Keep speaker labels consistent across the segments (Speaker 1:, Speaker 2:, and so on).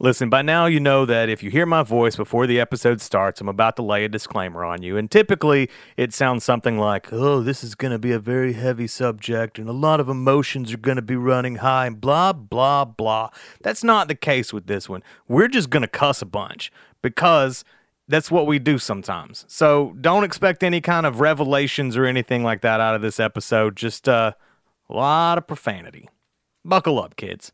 Speaker 1: Listen, by now you know that if you hear my voice before the episode starts, I'm about to lay a disclaimer on you. And typically it sounds something like, oh, this is going to be a very heavy subject and a lot of emotions are going to be running high and blah, blah, blah. That's not the case with this one. We're just going to cuss a bunch because that's what we do sometimes. So don't expect any kind of revelations or anything like that out of this episode. Just uh, a lot of profanity. Buckle up, kids.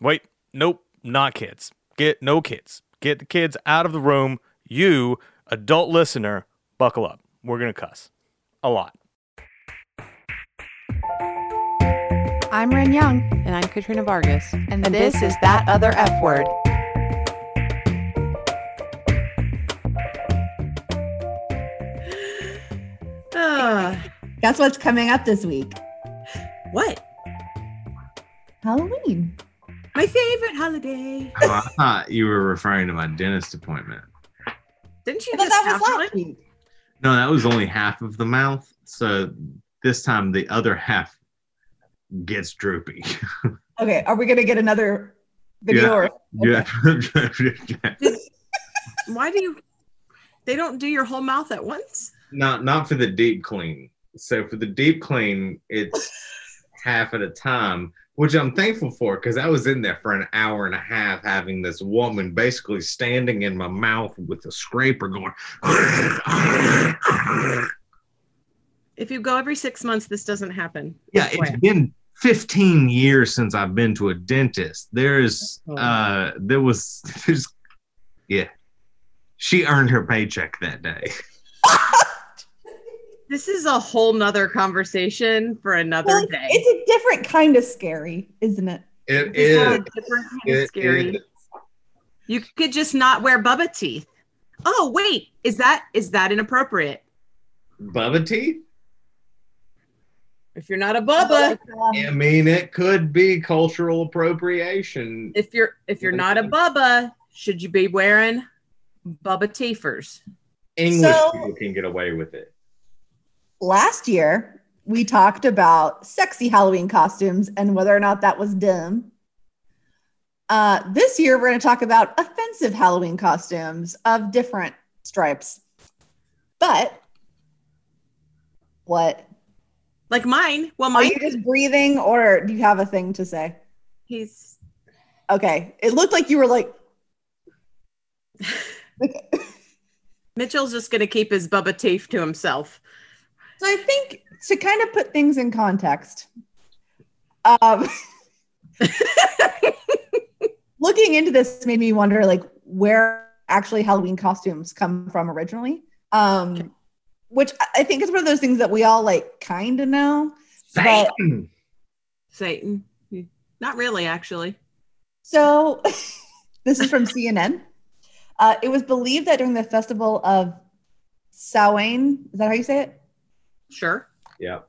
Speaker 1: Wait, nope not kids. Get no kids. Get the kids out of the room. You, adult listener, buckle up. We're going to cuss a lot.
Speaker 2: I'm Ren Young.
Speaker 3: And I'm Katrina Vargas.
Speaker 2: And, and this, this is That Other F Word. Guess what's coming up this week?
Speaker 3: What?
Speaker 2: Halloween.
Speaker 3: My favorite holiday.
Speaker 4: Oh, I thought you were referring to my dentist appointment.
Speaker 3: Didn't you just have one?
Speaker 4: No, that was only half of the mouth. So this time the other half gets droopy.
Speaker 2: okay, are we gonna get another video?
Speaker 4: Yeah.
Speaker 2: Or,
Speaker 4: okay.
Speaker 3: yeah. Why do you? They don't do your whole mouth at once.
Speaker 4: Not not for the deep clean. So for the deep clean, it's half at a time which I'm thankful for because I was in there for an hour and a half having this woman basically standing in my mouth with a scraper going.
Speaker 3: If you go every six months, this doesn't happen.
Speaker 4: Yeah, it's been 15 years since I've been to a dentist. There's, oh. uh, there was, there's, yeah, she earned her paycheck that day.
Speaker 3: this is a whole nother conversation for another well, day.
Speaker 2: It's a different kind of scary, isn't it?
Speaker 4: It it's is. A
Speaker 3: different kind it of scary. Is. You could just not wear Bubba teeth. Oh wait, is that is that inappropriate?
Speaker 4: Bubba teeth?
Speaker 3: If you're not a Bubba,
Speaker 4: I mean, it could be cultural appropriation.
Speaker 3: If you're if you're not a Bubba, should you be wearing Bubba teethers?
Speaker 4: English so, people can get away with it
Speaker 2: last year we talked about sexy Halloween costumes and whether or not that was dim. Uh, this year, we're going to talk about offensive Halloween costumes of different stripes. But what?
Speaker 3: Like mine. Well, mine.
Speaker 2: Are you just breathing, or do you have a thing to say?
Speaker 3: He's
Speaker 2: okay. It looked like you were like.
Speaker 3: Mitchell's just going to keep his Bubba teeth to himself.
Speaker 2: So I think to kind of put things in context, um, looking into this made me wonder like where actually Halloween costumes come from originally. Um, okay. Which I think is one of those things that we all like kind of know.
Speaker 4: Satan.
Speaker 3: Satan. Not really, actually.
Speaker 2: So this is from CNN. Uh, it was believed that during the festival of Samhain, is that how you say it?
Speaker 3: Sure.
Speaker 4: Yeah.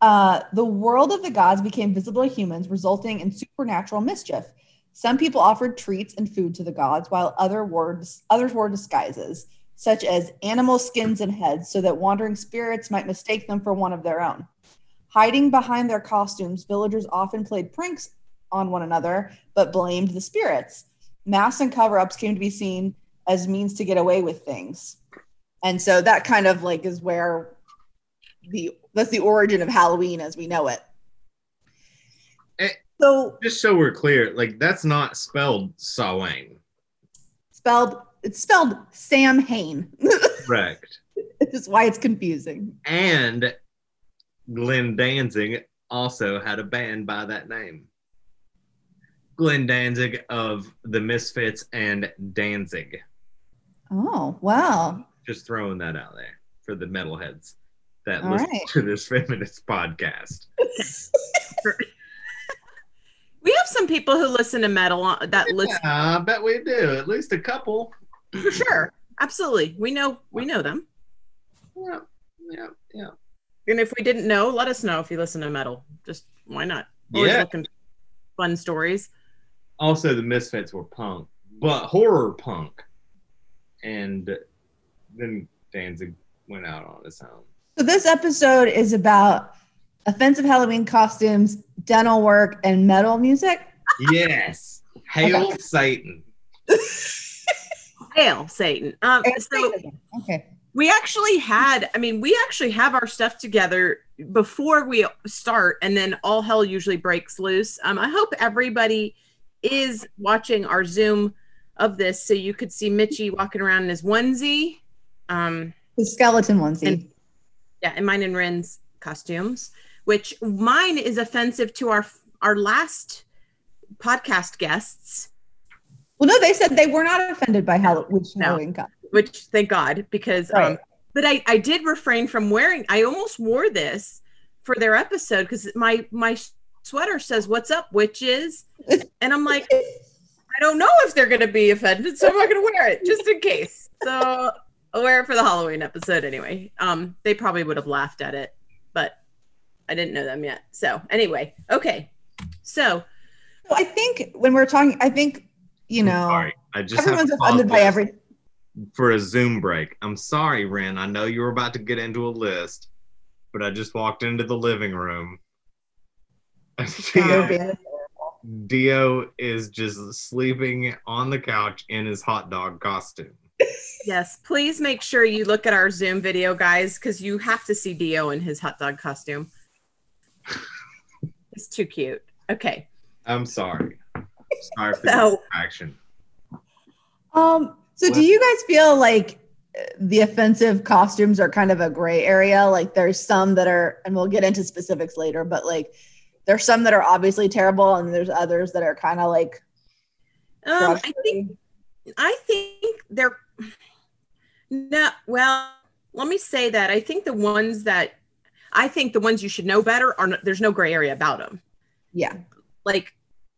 Speaker 2: Uh, the world of the gods became visible to humans, resulting in supernatural mischief. Some people offered treats and food to the gods, while other words, others wore disguises, such as animal skins and heads, so that wandering spirits might mistake them for one of their own. Hiding behind their costumes, villagers often played pranks on one another, but blamed the spirits. Masks and cover ups came to be seen as means to get away with things. And so that kind of like is where the that's the origin of Halloween as we know it.
Speaker 4: And eh, so just so we're clear, like that's not spelled Samhain.
Speaker 2: Spelled it's spelled Sam Hain.
Speaker 4: Correct.
Speaker 2: This is why it's confusing.
Speaker 4: And Glenn Danzig also had a band by that name. Glenn Danzig of the Misfits and Danzig.
Speaker 2: Oh, wow.
Speaker 4: Just throwing that out there for the metalheads that All listen right. to this feminist podcast.
Speaker 3: we have some people who listen to metal that yeah, listen.
Speaker 4: I bet we do. At least a couple.
Speaker 3: For sure. Absolutely. We know we know them.
Speaker 4: Yeah. Yeah. Yeah.
Speaker 3: And if we didn't know, let us know if you listen to metal. Just why not? Always yeah. looking fun stories.
Speaker 4: Also, the Misfits were punk, but horror punk. And then Danzig went out on his own.
Speaker 2: So this episode is about offensive Halloween costumes, dental work, and metal music.
Speaker 4: Yes. Hail Satan.
Speaker 3: Hail Satan. Um, so
Speaker 2: Okay.
Speaker 3: we actually had, I mean, we actually have our stuff together before we start, and then all hell usually breaks loose. Um, I hope everybody is watching our Zoom of this so you could see Mitchie walking around in his onesie. Um,
Speaker 2: The skeleton onesie.
Speaker 3: And- yeah, and mine and Ren's costumes, which mine is offensive to our our last podcast guests,
Speaker 2: well, no, they said they were not offended by Halloween.
Speaker 3: No.
Speaker 2: Halloween
Speaker 3: which thank God because um, but I I did refrain from wearing. I almost wore this for their episode because my my sweater says "What's up, witches," and I'm like, I don't know if they're gonna be offended, so I'm not gonna wear it just in case. So I'll wear it for the Halloween episode anyway. Um, they probably would have laughed at it, but I didn't know them yet. So anyway, okay. So
Speaker 2: So I think when we're talking, I think you know
Speaker 4: sorry. I just
Speaker 2: everyone's offended by every.
Speaker 4: for a Zoom break. I'm sorry, Ren. I know you were about to get into a list, but I just walked into the living room.
Speaker 2: They're
Speaker 4: Dio is just sleeping on the couch in his hot dog costume.
Speaker 3: Yes, please make sure you look at our Zoom video, guys, because you have to see Dio in his hot dog costume. it's too cute. Okay.
Speaker 4: I'm sorry. Sorry for
Speaker 3: So-
Speaker 4: the distraction.
Speaker 2: Um. So, do you guys feel like uh, the offensive costumes are kind of a gray area? Like, there's some that are, and we'll get into specifics later, but like, there's some that are obviously terrible, and there's others that are kind of like.
Speaker 3: Um, I think I think they're no well, let me say that I think the ones that I think the ones you should know better are no, there's no gray area about them.
Speaker 2: Yeah.
Speaker 3: Like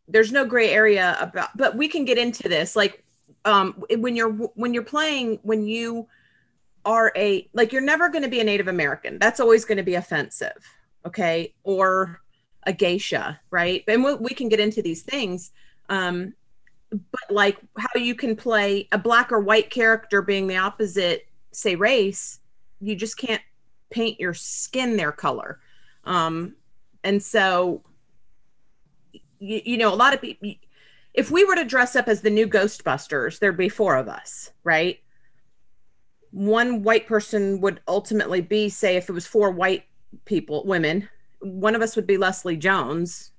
Speaker 3: there's no gray area about but we can get into this like um when you're when you're playing when you are a like you're never going to be a native american that's always going to be offensive okay or a geisha right and we, we can get into these things um but like how you can play a black or white character being the opposite say race you just can't paint your skin their color. Um and so you, you know a lot of people if we were to dress up as the new ghostbusters there'd be four of us right? One white person would ultimately be say if it was four white people women one of us would be leslie jones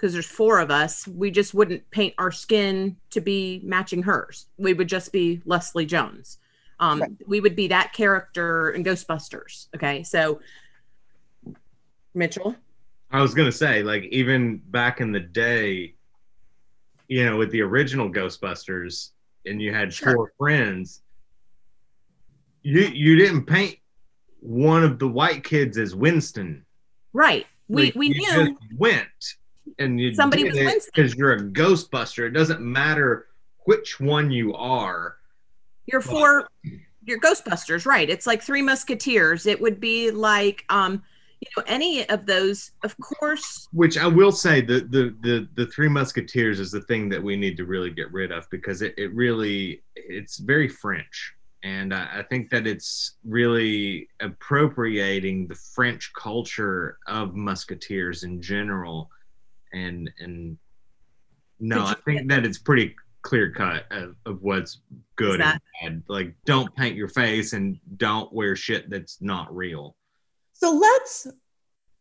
Speaker 3: because there's four of us we just wouldn't paint our skin to be matching hers we would just be leslie jones um,
Speaker 2: Right.
Speaker 3: we would be that character in ghostbusters okay so mitchell
Speaker 4: I was gonna say, like, even back in the day, you know, with the original Ghostbusters, and you had
Speaker 3: Sure.
Speaker 4: four friends, you you didn't paint one of the white kids as Winston.
Speaker 3: right we
Speaker 4: Like,
Speaker 3: we
Speaker 4: you
Speaker 3: knew
Speaker 4: just went and you
Speaker 3: Somebody was
Speaker 4: because you're a Ghostbuster. It doesn't matter which one you are.
Speaker 3: You're for your Ghostbusters, right? It's like Three Musketeers. It would be like, um, you know, any of those. Of course,
Speaker 4: Which I will say, the the the the Three Musketeers is the thing that we need to really get rid of because it, it really it's very French, and I, I think that it's really appropriating the French culture of Musketeers in general, and and no,
Speaker 3: Could
Speaker 4: I think that it's pretty clear cut of, of what's good
Speaker 3: that-
Speaker 4: and bad. Like, don't paint your face and don't wear shit that's not real.
Speaker 2: So let's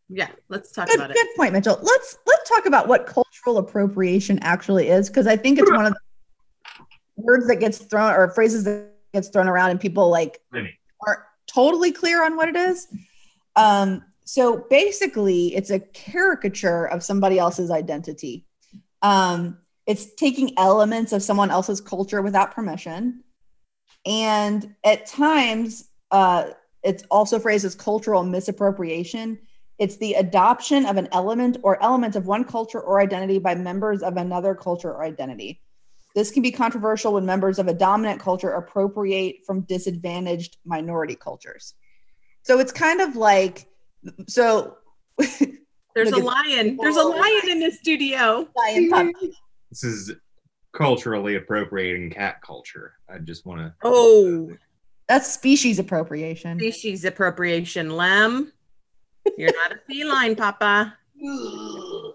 Speaker 3: yeah. Let's talk
Speaker 2: good,
Speaker 3: about it.
Speaker 2: good point, Mitchell. Let's let's talk about what cultural appropriation actually is, because I think it's one of the words that gets thrown or phrases that gets thrown around, and people like
Speaker 4: Lenny.
Speaker 2: aren't totally clear on what it is. Um, so basically, it's a caricature of somebody else's identity. Um, it's taking elements of someone else's culture without permission. And at times, uh, it's also phrased as cultural misappropriation. It's the adoption of an element or elements of one culture or identity by members of another culture or identity. This can be controversial when members of a dominant culture appropriate from disadvantaged minority cultures. So it's kind of like, so
Speaker 3: There's a
Speaker 2: Look
Speaker 3: lion. There's a lion in the studio.
Speaker 2: lion puppy.
Speaker 4: This is culturally appropriating cat culture. I just want to.
Speaker 3: Oh,
Speaker 2: That's species appropriation.
Speaker 3: species appropriation. Lem, you're not a feline, Papa.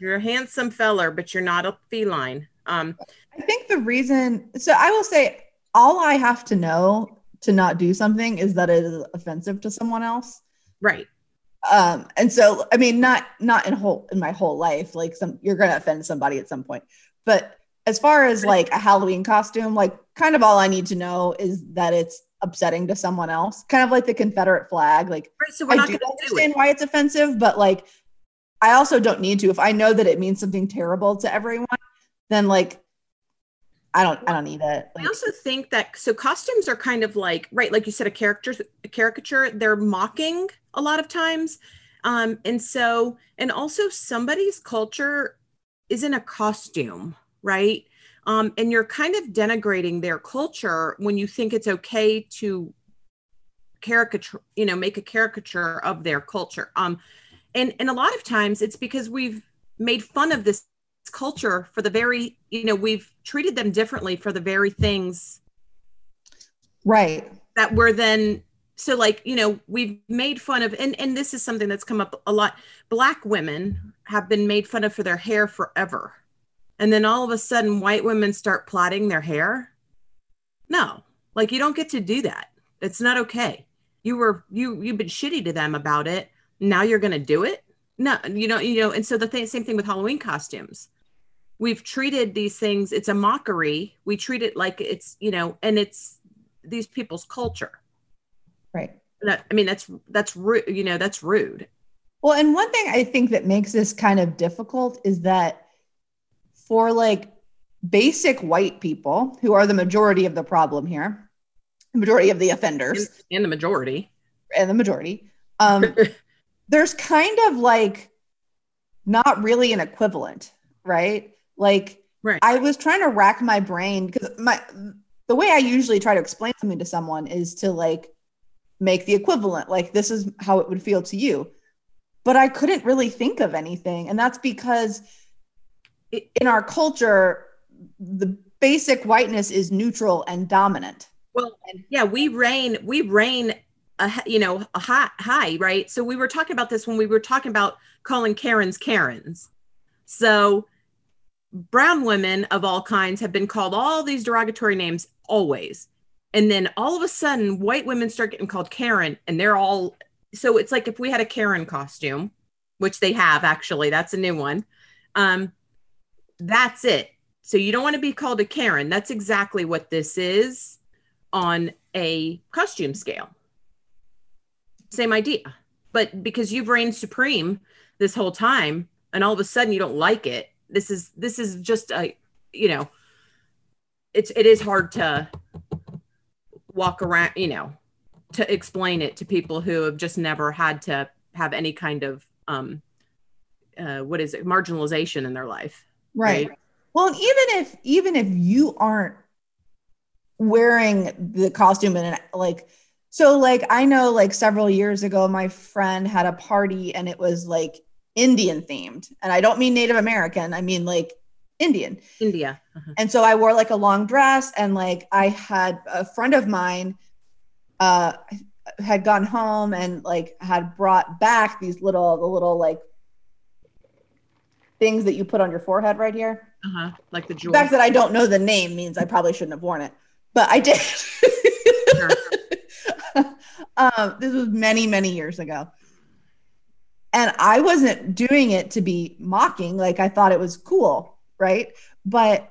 Speaker 3: You're a handsome feller, but you're not a feline. Um,
Speaker 2: I think the reason, so I will say, all I have to know to not do something is that it is offensive to someone else.
Speaker 3: right.
Speaker 2: Um, and so, I mean, not not in whole in my whole life, like some you're gonna offend somebody at some point. But as far as like a Halloween costume, like kind of all I need to know is that it's upsetting to someone else, kind of like the Confederate flag. Like
Speaker 3: Right. So we're
Speaker 2: I
Speaker 3: not
Speaker 2: do
Speaker 3: do
Speaker 2: understand
Speaker 3: it.
Speaker 2: why it's offensive, but like I also don't need to. If I know that it means something terrible to everyone, then like I don't I don't need it.
Speaker 3: I also think that so costumes are kind of like right, like you said, a character a caricature. They're mocking a lot of times, um, and so and also somebody's culture isn't a costume, right? Um, and you're kind of denigrating their culture when you think it's okay to caricature, you know, make a caricature of their culture. Um, and and a lot of times it's because we've made fun of this culture for the very you know we've treated them differently for the very things
Speaker 2: right.
Speaker 3: that were then so like you know we've made fun of and and this is something that's come up a lot. Black women have been made fun of for their hair forever. And then all of a sudden white women start plaiting their hair? No. Like you don't get to do that. It's not okay. You were you you've been shitty to them about it. Now you're going to do it? No you know you know and so the th- same thing with halloween costumes. We've treated these things it's a mockery. We treat it like it's you know and it's these people's culture
Speaker 2: Right.
Speaker 3: that i mean that's that's rude you know that's rude
Speaker 2: Well, and one thing I think that makes this kind of difficult is that for like basic white people who are the majority of the problem here, the majority of the offenders
Speaker 3: and, the majority
Speaker 2: and the majority, um, there's kind of like not really an equivalent, right? Like
Speaker 3: Right.
Speaker 2: I was trying to rack my brain because my the way I usually try to explain something to someone is to like make the equivalent, like this is how it would feel to you. But I couldn't really think of anything, and that's because in our culture, the basic whiteness is neutral and dominant.
Speaker 3: Well, yeah, we reign, we reign, a, you know, a high, high, right? So we were talking about this when we were talking about calling Karens Karens. So brown women of all kinds have been called all these derogatory names always. And then all of a sudden, white women start getting called Karen, and they're all so it's like if we had a Karen costume, which they have actually, that's a new one. Um, that's it. So you don't want to be called a Karen. That's exactly what this is on a costume scale. Same idea. But because you've reigned supreme this whole time and all of a sudden you don't like it, this is this is just a you know it's it is hard to walk around, you know, to explain it to people who have just never had to have any kind of um uh what is it marginalization in their life.
Speaker 2: Right.
Speaker 3: Right.
Speaker 2: Well, even if even if you aren't wearing the costume and like so like I know like several years ago my friend had a party and it was like Indian themed. And I don't mean Native American, I mean like Indian.
Speaker 3: India. Uh-huh.
Speaker 2: And so I wore like a long dress and like I had a friend of mine uh had gone home and like had brought back these little the little like things that you put on your forehead right here.
Speaker 3: Uh-huh. Like the jewel.
Speaker 2: The fact that I don't know the name means I probably shouldn't have worn it, but I did. um, this was many, many years ago. And I wasn't doing it to be mocking, like I thought it was cool, right? But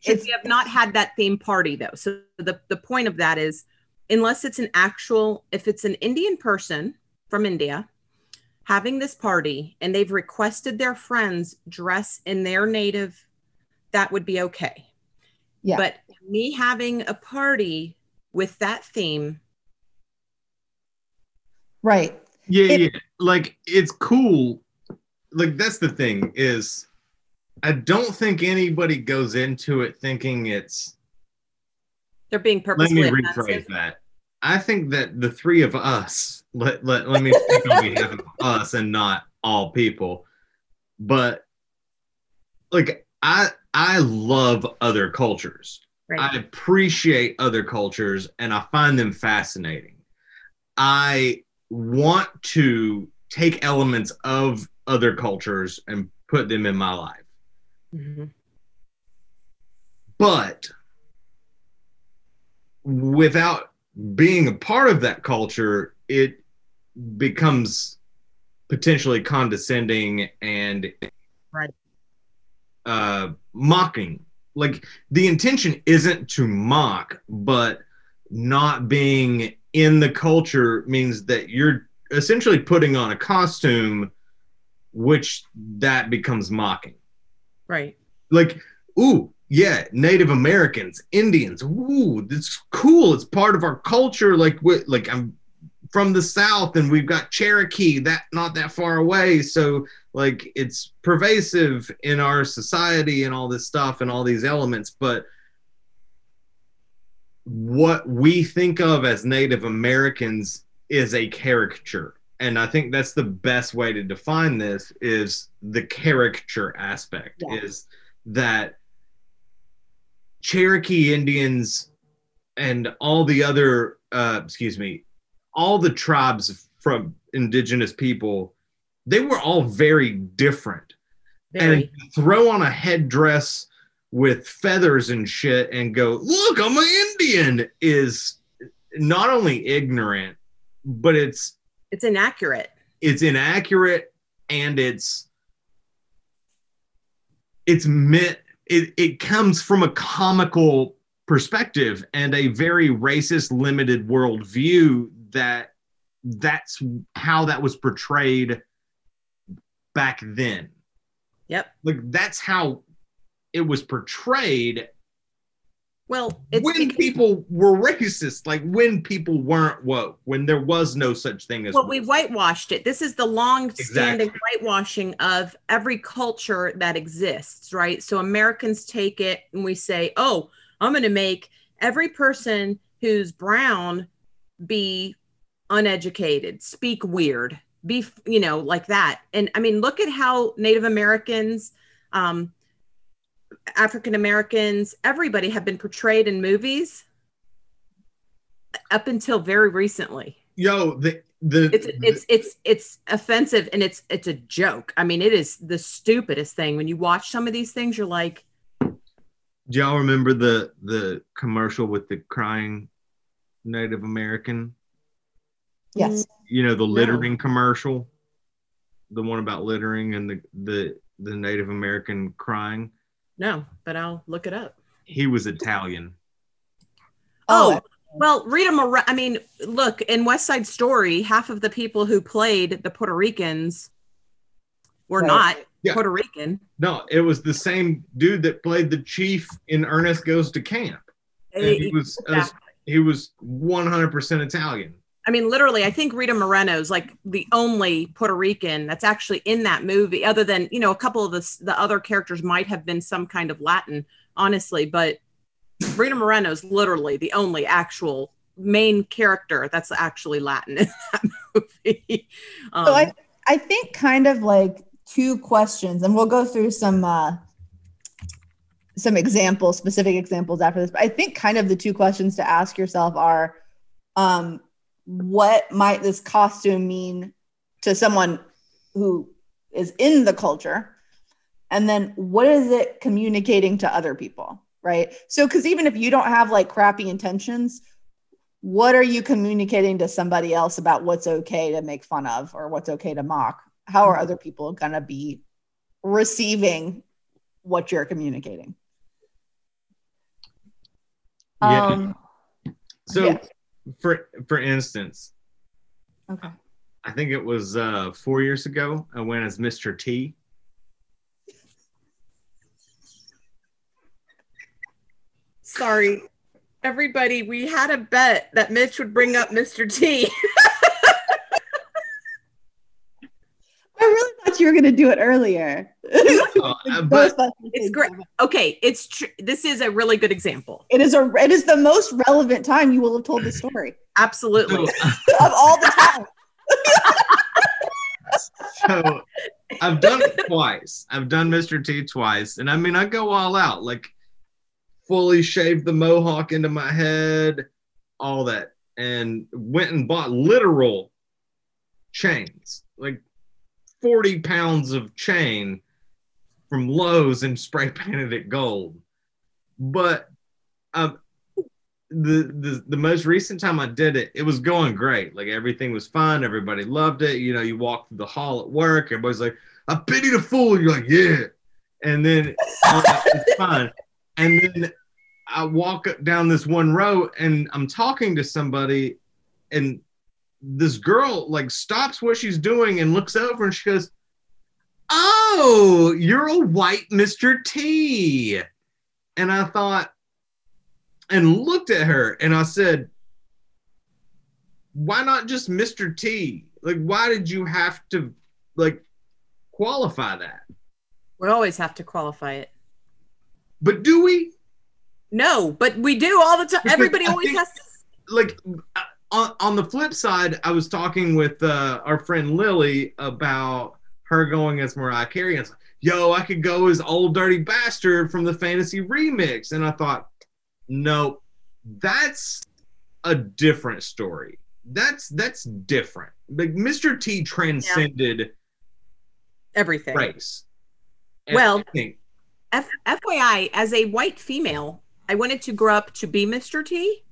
Speaker 3: Should
Speaker 2: it's
Speaker 3: we have not had that theme party though? So the, the point of that is unless it's an actual, if it's an Indian person from India having this party and they've requested their friends dress in their native, that would be okay.
Speaker 2: Yeah.
Speaker 3: But me having a party with that theme,
Speaker 2: right.
Speaker 4: Yeah,
Speaker 2: It-
Speaker 4: yeah. Like it's cool. Like that's the thing is I don't think anybody goes into it thinking it's
Speaker 3: they're being
Speaker 4: let
Speaker 3: purposely
Speaker 4: me
Speaker 3: offensive.
Speaker 4: rephrase that. I think that the three of us, let, let, let me speak on behalf of us and not all people, but like I I love other cultures.
Speaker 3: Right.
Speaker 4: I appreciate other cultures and I find them fascinating. I want to take elements of other cultures and put them in my life.
Speaker 3: Mhm.
Speaker 4: But without being a part of that culture, it becomes potentially condescending and
Speaker 3: Right.
Speaker 4: uh, mocking. Like the intention isn't to mock, but not being in the culture means that you're essentially putting on a costume, which that becomes mocking
Speaker 3: Right.
Speaker 4: like ooh yeah native americans indians ooh it's cool it's part of our culture like what like i'm from the south and we've got cherokee that not that far away so like it's pervasive in our society and all this stuff and all these elements but what we think of as native americans is a caricature and i think that's the best way to define this is the caricature aspect
Speaker 2: Yeah.
Speaker 4: is that cherokee indians and all the other uh, excuse me all the tribes from indigenous people they were all very different
Speaker 3: Very.
Speaker 4: and throw on a headdress with feathers and shit and go, look, I'm an Indian is not only ignorant, but it's
Speaker 3: it's inaccurate.
Speaker 4: it's inaccurate and it's it's meant it, it comes from a comical perspective and a very racist limited worldview that that's how that was portrayed back then
Speaker 3: Yep.
Speaker 4: like that's how it was portrayed
Speaker 3: Well, it's
Speaker 4: when
Speaker 3: because-
Speaker 4: people were racist like when people weren't woke when there was no such thing as
Speaker 3: well, we whitewashed it. This is the long-standing
Speaker 4: Exactly.
Speaker 3: whitewashing of every culture that exists, right? So Americans take it and we say, "Oh, I'm going to make every person who's brown be uneducated, speak weird, be you know like that." And I mean, look at how Native Americans, um, African Americans, everybody have been portrayed in movies up until very recently.
Speaker 4: Yo the the
Speaker 3: it's it's it's it's offensive and it's it's a joke. I mean it is the stupidest thing. When you watch some of these things you're like
Speaker 4: do y'all remember the the commercial with the crying native american?
Speaker 2: Yes.
Speaker 4: you know the littering commercial? The one about littering and the the the native american crying
Speaker 3: no but i'll look it up.
Speaker 4: He was italian.
Speaker 3: Oh. Well rita Mora- i mean look in west side story half of the people who played the puerto ricans were
Speaker 2: Right.
Speaker 3: not
Speaker 4: Yeah.
Speaker 3: puerto rican.
Speaker 4: No it was the same dude that played the chief in ernest goes to camp. And he was uh,
Speaker 3: Exactly.
Speaker 4: he was 100% italian
Speaker 3: I mean, literally, I think Rita Moreno's like the only Puerto Rican that's actually in that movie, other than you know a couple of the the other characters might have been some kind of Latin, honestly. But Rita Moreno's literally the only actual main character that's actually Latin in that movie. Um,
Speaker 2: So I, I think kind of like two questions, and we'll go through some uh, some examples, specific examples after this. But I think kind of the two questions to ask yourself are, um, what might this costume mean to someone who is in the culture, and then what is it communicating to other people, right? So, because even if you don't have like crappy intentions, what are you communicating to somebody else about what's okay to make fun of or what's okay to mock? How are other people going to be receiving what you're communicating?
Speaker 4: Yeah.
Speaker 2: Um,
Speaker 4: so
Speaker 2: Yeah.
Speaker 4: For for instance
Speaker 2: okay.
Speaker 4: i think it was uh four years ago i went as mr t
Speaker 3: sorry, everybody. We had a bet that Mitch would bring up Mr. T.
Speaker 2: I really thought you were going to do it earlier.
Speaker 4: Uh, but
Speaker 3: It's great. Okay, it's tr- this is a really good example.
Speaker 2: It is a. It is the most relevant time you will have told the story
Speaker 3: Absolutely.
Speaker 4: so,
Speaker 2: of all the time.
Speaker 4: so I've done it twice. I've done Mr. T twice, and I mean I go all out, like fully shaved the mohawk into my head, all that, and went and bought literal chains, like forty pounds of chain, from Lowe's and spray painted it gold. But um, the, the the most recent time I did it, it was going great. Like everything was fun. Everybody loved it. You know, you walk through the hall at work. Everybody's like, "I pity the fool." You're like, "Yeah," and then uh, it's fine. And then I walk down this one row, and I'm talking to somebody, and this girl like stops what she's doing and looks over, and she goes, "Oh, you're a white Mr. T." And I thought, and looked at her and I said, why not just Mr. T? Like, why did you have to like qualify that?
Speaker 3: We always have to qualify it.
Speaker 4: But do we?
Speaker 3: No, but we do all the time. Everybody always
Speaker 4: think-
Speaker 3: has to.
Speaker 4: Like, on, on the flip side, I was talking with uh, our friend Lily about her going as Mariah Carey. And it's like, yo, I could go as Old Dirty Bastard from the Fantasy Remix. And I thought, no, that's a different story. That's that's different. Like Mr. T transcended
Speaker 3: Everything.
Speaker 4: race. And
Speaker 3: Well- F- FYI, as a white female, I wanted to grow up to be Mr. T.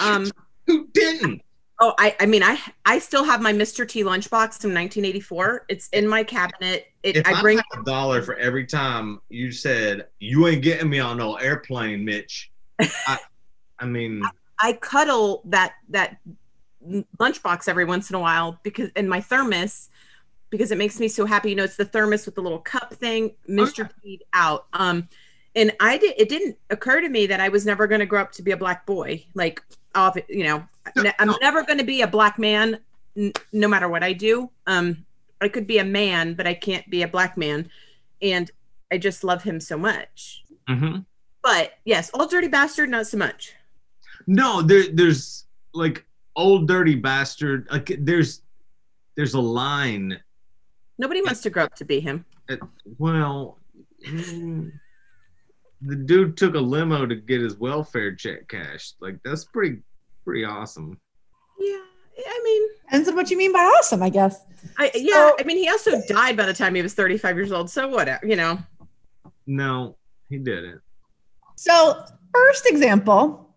Speaker 3: Um,
Speaker 4: who didn't?
Speaker 3: oh, I, I mean, I, I still have my Mr. T lunchbox from 1984. It's in my cabinet. It,
Speaker 4: If
Speaker 3: I
Speaker 4: I
Speaker 3: bring.
Speaker 4: a dollar for every time you said you ain't getting me on no airplane, Mitch, I, I mean,
Speaker 3: I cuddle that that lunchbox every once in a while because in my thermos because it makes me so happy. You know, it's the thermos with the little cup thing, Mr. T out. Um, and I did. It didn't occur to me that I was never going to grow up to be a black boy. Like, off, you know,
Speaker 4: No,
Speaker 3: I'm
Speaker 4: no.
Speaker 3: never going to be a black man, n- no matter what I do. Um, I could be a man, but I can't be a black man. And I just love him so much.
Speaker 4: mhm.
Speaker 3: But yes, old dirty bastard, not so much.
Speaker 4: no, there, there's like old dirty bastard. Like there's there's a line.
Speaker 3: Nobody wants to grow up to be him.
Speaker 4: Well, mm, the dude took a limo to get his welfare check cashed. Like that's pretty pretty awesome.
Speaker 3: Yeah, I mean,
Speaker 2: Depends on what you mean by awesome, I guess.
Speaker 3: I yeah, I mean, he also died by the time he was 35 years old. So whatever, you know.
Speaker 4: No, he didn't.
Speaker 2: So, first example,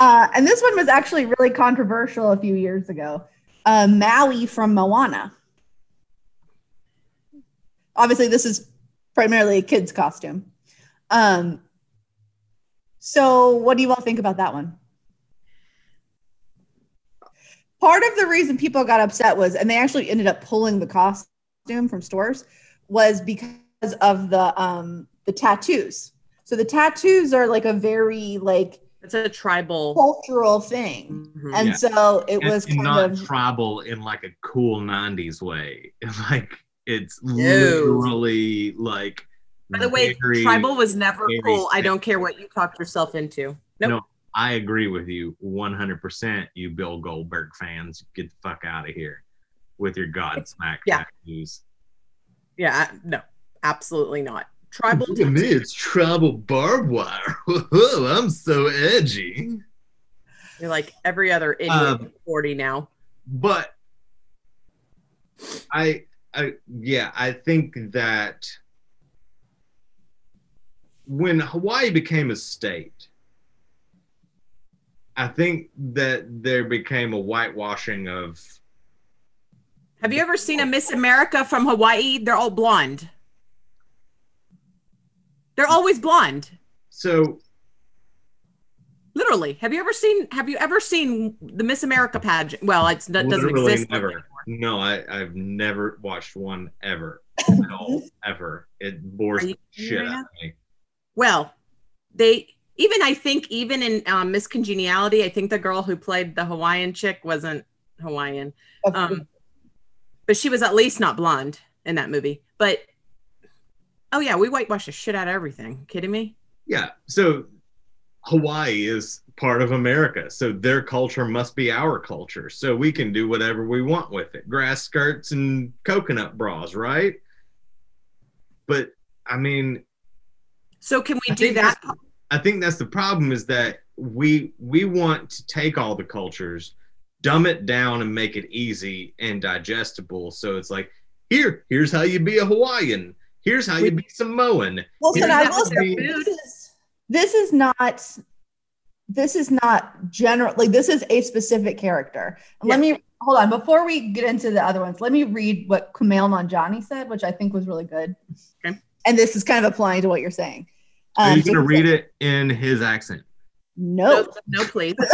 Speaker 2: uh, and this one was actually really controversial a few years ago. Uh, Maui from Moana. Obviously, this is primarily a kid's costume. Um, so, what do you all think about that one? Part of the reason people got upset was, and they actually ended up pulling the costume from stores, was because of the um, the tattoos. So the tattoos are like a very like
Speaker 3: It's a tribal.
Speaker 2: cultural thing.
Speaker 3: Mhm.
Speaker 2: And
Speaker 4: Yeah.
Speaker 2: so it
Speaker 4: And-
Speaker 2: was
Speaker 4: and
Speaker 2: kind
Speaker 4: not
Speaker 2: of
Speaker 4: tribal in like a cool 90s way like it's
Speaker 3: No.
Speaker 4: literally like
Speaker 3: By the way,
Speaker 4: very-
Speaker 3: tribal was never
Speaker 4: very
Speaker 3: cool. I don't care what you talked yourself into. Nope.
Speaker 4: No. i agree with you 100% you bill goldberg fans get the fuck out of here with your godsmack
Speaker 3: Yeah.
Speaker 4: tattoos
Speaker 3: Yeah, no, absolutely not. Tribal.
Speaker 4: Look at me, it's tribal barbed wire. I'm so edgy.
Speaker 3: You're like every other idiot
Speaker 4: Um,
Speaker 3: 40 now.
Speaker 4: but I, I, yeah, I think that when Hawaii became a state, I think that there became a whitewashing of.
Speaker 3: Have you ever seen a Miss America from Hawaii? They're all blonde. They're always blonde.
Speaker 4: So
Speaker 3: Literally. Have you ever seen have you ever seen the Miss America pageant? Well, it's that doesn't exist
Speaker 4: never.
Speaker 3: anymore.
Speaker 4: No, I, I've never watched one ever at all, ever. It bores the shit out of me.
Speaker 3: Well, they even I think even in um, Miss Congeniality, I think the girl who played the Hawaiian chick wasn't Hawaiian. Um, but she was at least not blonde in that movie. But oh yeah, we whitewash the shit out of everything. Kidding me?
Speaker 4: Yeah. So Hawaii is part of America. So their culture must be our culture. So we can do whatever we want with it. Grass skirts and coconut bras, right? But I mean,
Speaker 3: So can we
Speaker 4: I
Speaker 3: do that?
Speaker 4: I think that's the problem is that we we want to take all the cultures, dumb it down and make it easy and digestible. So it's like, here, here's how you be a Hawaiian. Here's how you be Samoan.
Speaker 2: Wilson,
Speaker 4: Here's
Speaker 2: I will say this is this is not this is not general like this is a specific character. Let me hold on before we get into the other ones. Let me read what Kumail Nanjiani said, which I think was really good.
Speaker 3: Okay.
Speaker 2: And this is kind of applying to what you're saying.
Speaker 4: Are
Speaker 2: Um,
Speaker 4: you gonna read it in his accent?
Speaker 2: No.
Speaker 3: No, no, please.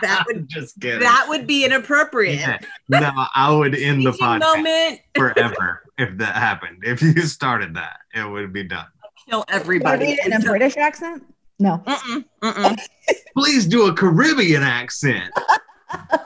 Speaker 3: That would-
Speaker 4: just kidding.
Speaker 3: That would be inappropriate.
Speaker 4: Yeah. No, I would end the podcast
Speaker 3: moment.
Speaker 4: forever if that happened. If you started that, it would be done.
Speaker 3: Kill
Speaker 2: Can I
Speaker 3: everybody.
Speaker 2: in a British accent? No.
Speaker 3: Mm-mm, mm-mm.
Speaker 4: Please do a Caribbean accent.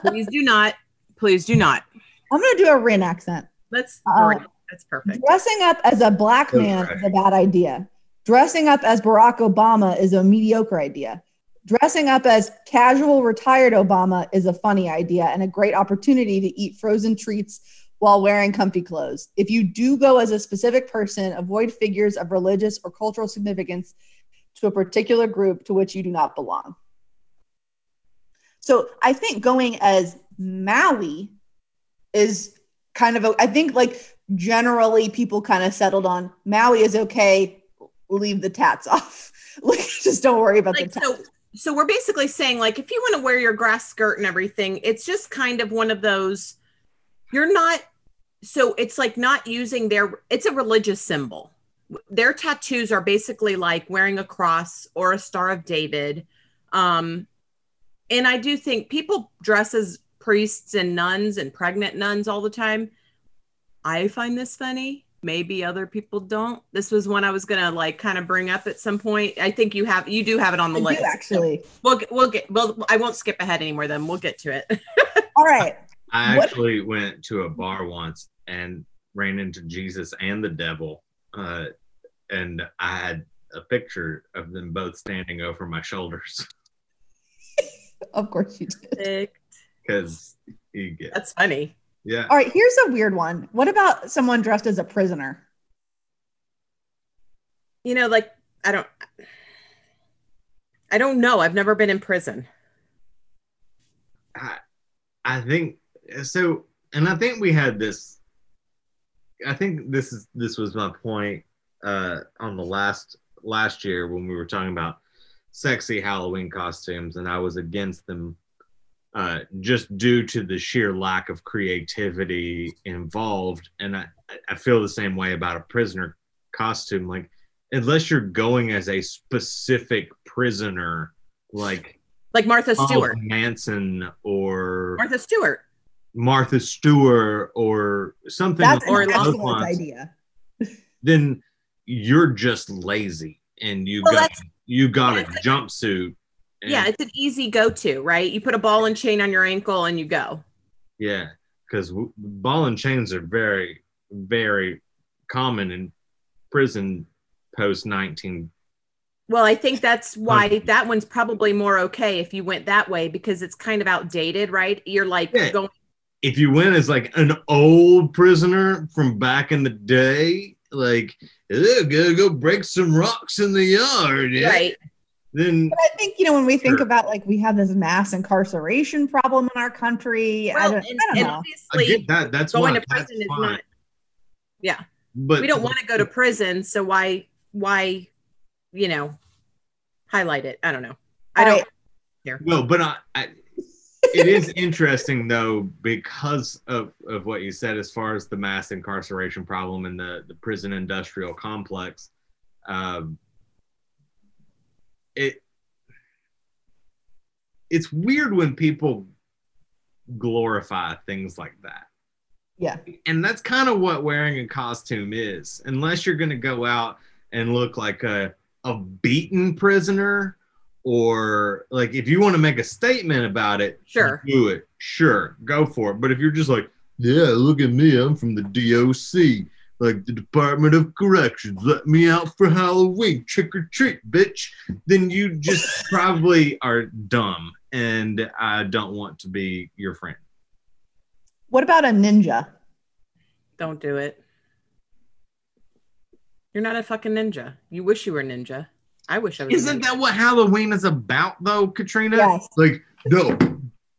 Speaker 3: Please do not. Please do not.
Speaker 2: I'm gonna do a Ren accent.
Speaker 3: That's
Speaker 2: Uh,
Speaker 3: great. That's perfect.
Speaker 2: Dressing up as a black man
Speaker 4: right.
Speaker 2: is a bad idea. Dressing up as Barack Obama is a mediocre idea. Dressing up as casual retired Obama is a funny idea and a great opportunity to eat frozen treats while wearing comfy clothes. If you do go as a specific person, avoid figures of religious or cultural significance to a particular group to which you do not belong. So I think going as Maui is kind of a, I think like generally people kind of settled on Maui is okay, leave the tats off. like just don't worry about
Speaker 3: Like
Speaker 2: the tats.
Speaker 3: so so we're basically saying like if you want to wear your grass skirt and everything, it's just kind of one of those you're not so it's like not using their it's a religious symbol. Their tattoos are basically like wearing a cross or a star of David. Um and I do think people dress as priests and nuns and pregnant nuns all the time. I find this funny. Maybe other people don't. This was one I was gonna like kind of bring up at some point. I think you have you do have it on the
Speaker 2: I do
Speaker 3: list.
Speaker 2: actually.
Speaker 3: We'll get, we'll get well. I won't skip ahead anymore. Then we'll get to it.
Speaker 2: All right.
Speaker 4: I
Speaker 2: What-
Speaker 4: actually went to a bar once and ran into Jesus and the devil. Uh, and I had a picture of them both standing over my shoulders
Speaker 2: Of course you did.
Speaker 4: because you get,
Speaker 3: That's funny.
Speaker 4: Yeah.
Speaker 2: All right, here's a weird one. What about someone dressed as a prisoner?
Speaker 3: You know, like I don't. I don't know. I've never been in prison.
Speaker 4: I, I think so, and I think we had this. I think this is this was my point uh, on the last last year when we were talking about sexy Halloween costumes, and I was against them uh, just due to the sheer lack of creativity involved. And I, I feel the same way about a prisoner costume. Like, unless you're going as a specific prisoner, like
Speaker 3: Like Martha Stewart.
Speaker 4: Manson or
Speaker 3: Martha Stewart.
Speaker 4: Martha Stewart or something
Speaker 2: That's
Speaker 3: Or
Speaker 2: an excellent
Speaker 4: lines,
Speaker 2: idea.
Speaker 4: then you're just lazy and you
Speaker 3: Well,
Speaker 4: got you got a jumpsuit. And-
Speaker 3: Yeah, it's an easy go-to, right? You put a ball and chain on your ankle and you go.
Speaker 4: yeah, because ball and chains are very very common in prison post nineteen.
Speaker 3: Well, I think that's why that one's probably more okay if you went that way because it's kind of outdated, right? You're like
Speaker 4: Yeah.
Speaker 3: going
Speaker 4: If you went as like an old prisoner from back in the day, like "Eh, gotta go break some rocks in the yard, yeah,"
Speaker 3: right.
Speaker 4: Then
Speaker 2: But I think, you know, when we think
Speaker 4: Sure.
Speaker 2: about like we have this mass incarceration problem in our country, I don't,
Speaker 3: and,
Speaker 2: I don't
Speaker 3: and
Speaker 2: know.
Speaker 4: I
Speaker 3: obviously
Speaker 4: get that. That's
Speaker 3: going
Speaker 4: why
Speaker 3: to prison is
Speaker 4: fine.
Speaker 3: not Yeah,
Speaker 4: But
Speaker 3: we don't want to go to prison, so why why you know highlight it? I don't know. I don't
Speaker 2: right.
Speaker 4: No, but I, I it is interesting though because of, of what you said as far as the mass incarceration problem and the, the prison industrial complex. Um, it it's weird when people glorify things like that.
Speaker 2: Yeah.
Speaker 4: And that's kind of what wearing a costume is, unless you're going to go out and look like a, a beaten prisoner or like if you want to make a statement about it,
Speaker 3: Sure.
Speaker 4: do it. Sure, go for it. But if you're just like, yeah, look at me, I'm from the DOC, like the Department of Corrections, let me out for Halloween, trick or treat, bitch, then you just probably are dumb and I don't want to be your friend.
Speaker 2: What about a ninja?
Speaker 3: don't do it. You're not a fucking ninja. You wish you were a ninja. I wish I was. a
Speaker 4: Isn't
Speaker 3: ninja.
Speaker 4: that what Halloween is about, though, Katrina?
Speaker 2: Yes.
Speaker 4: Like, no,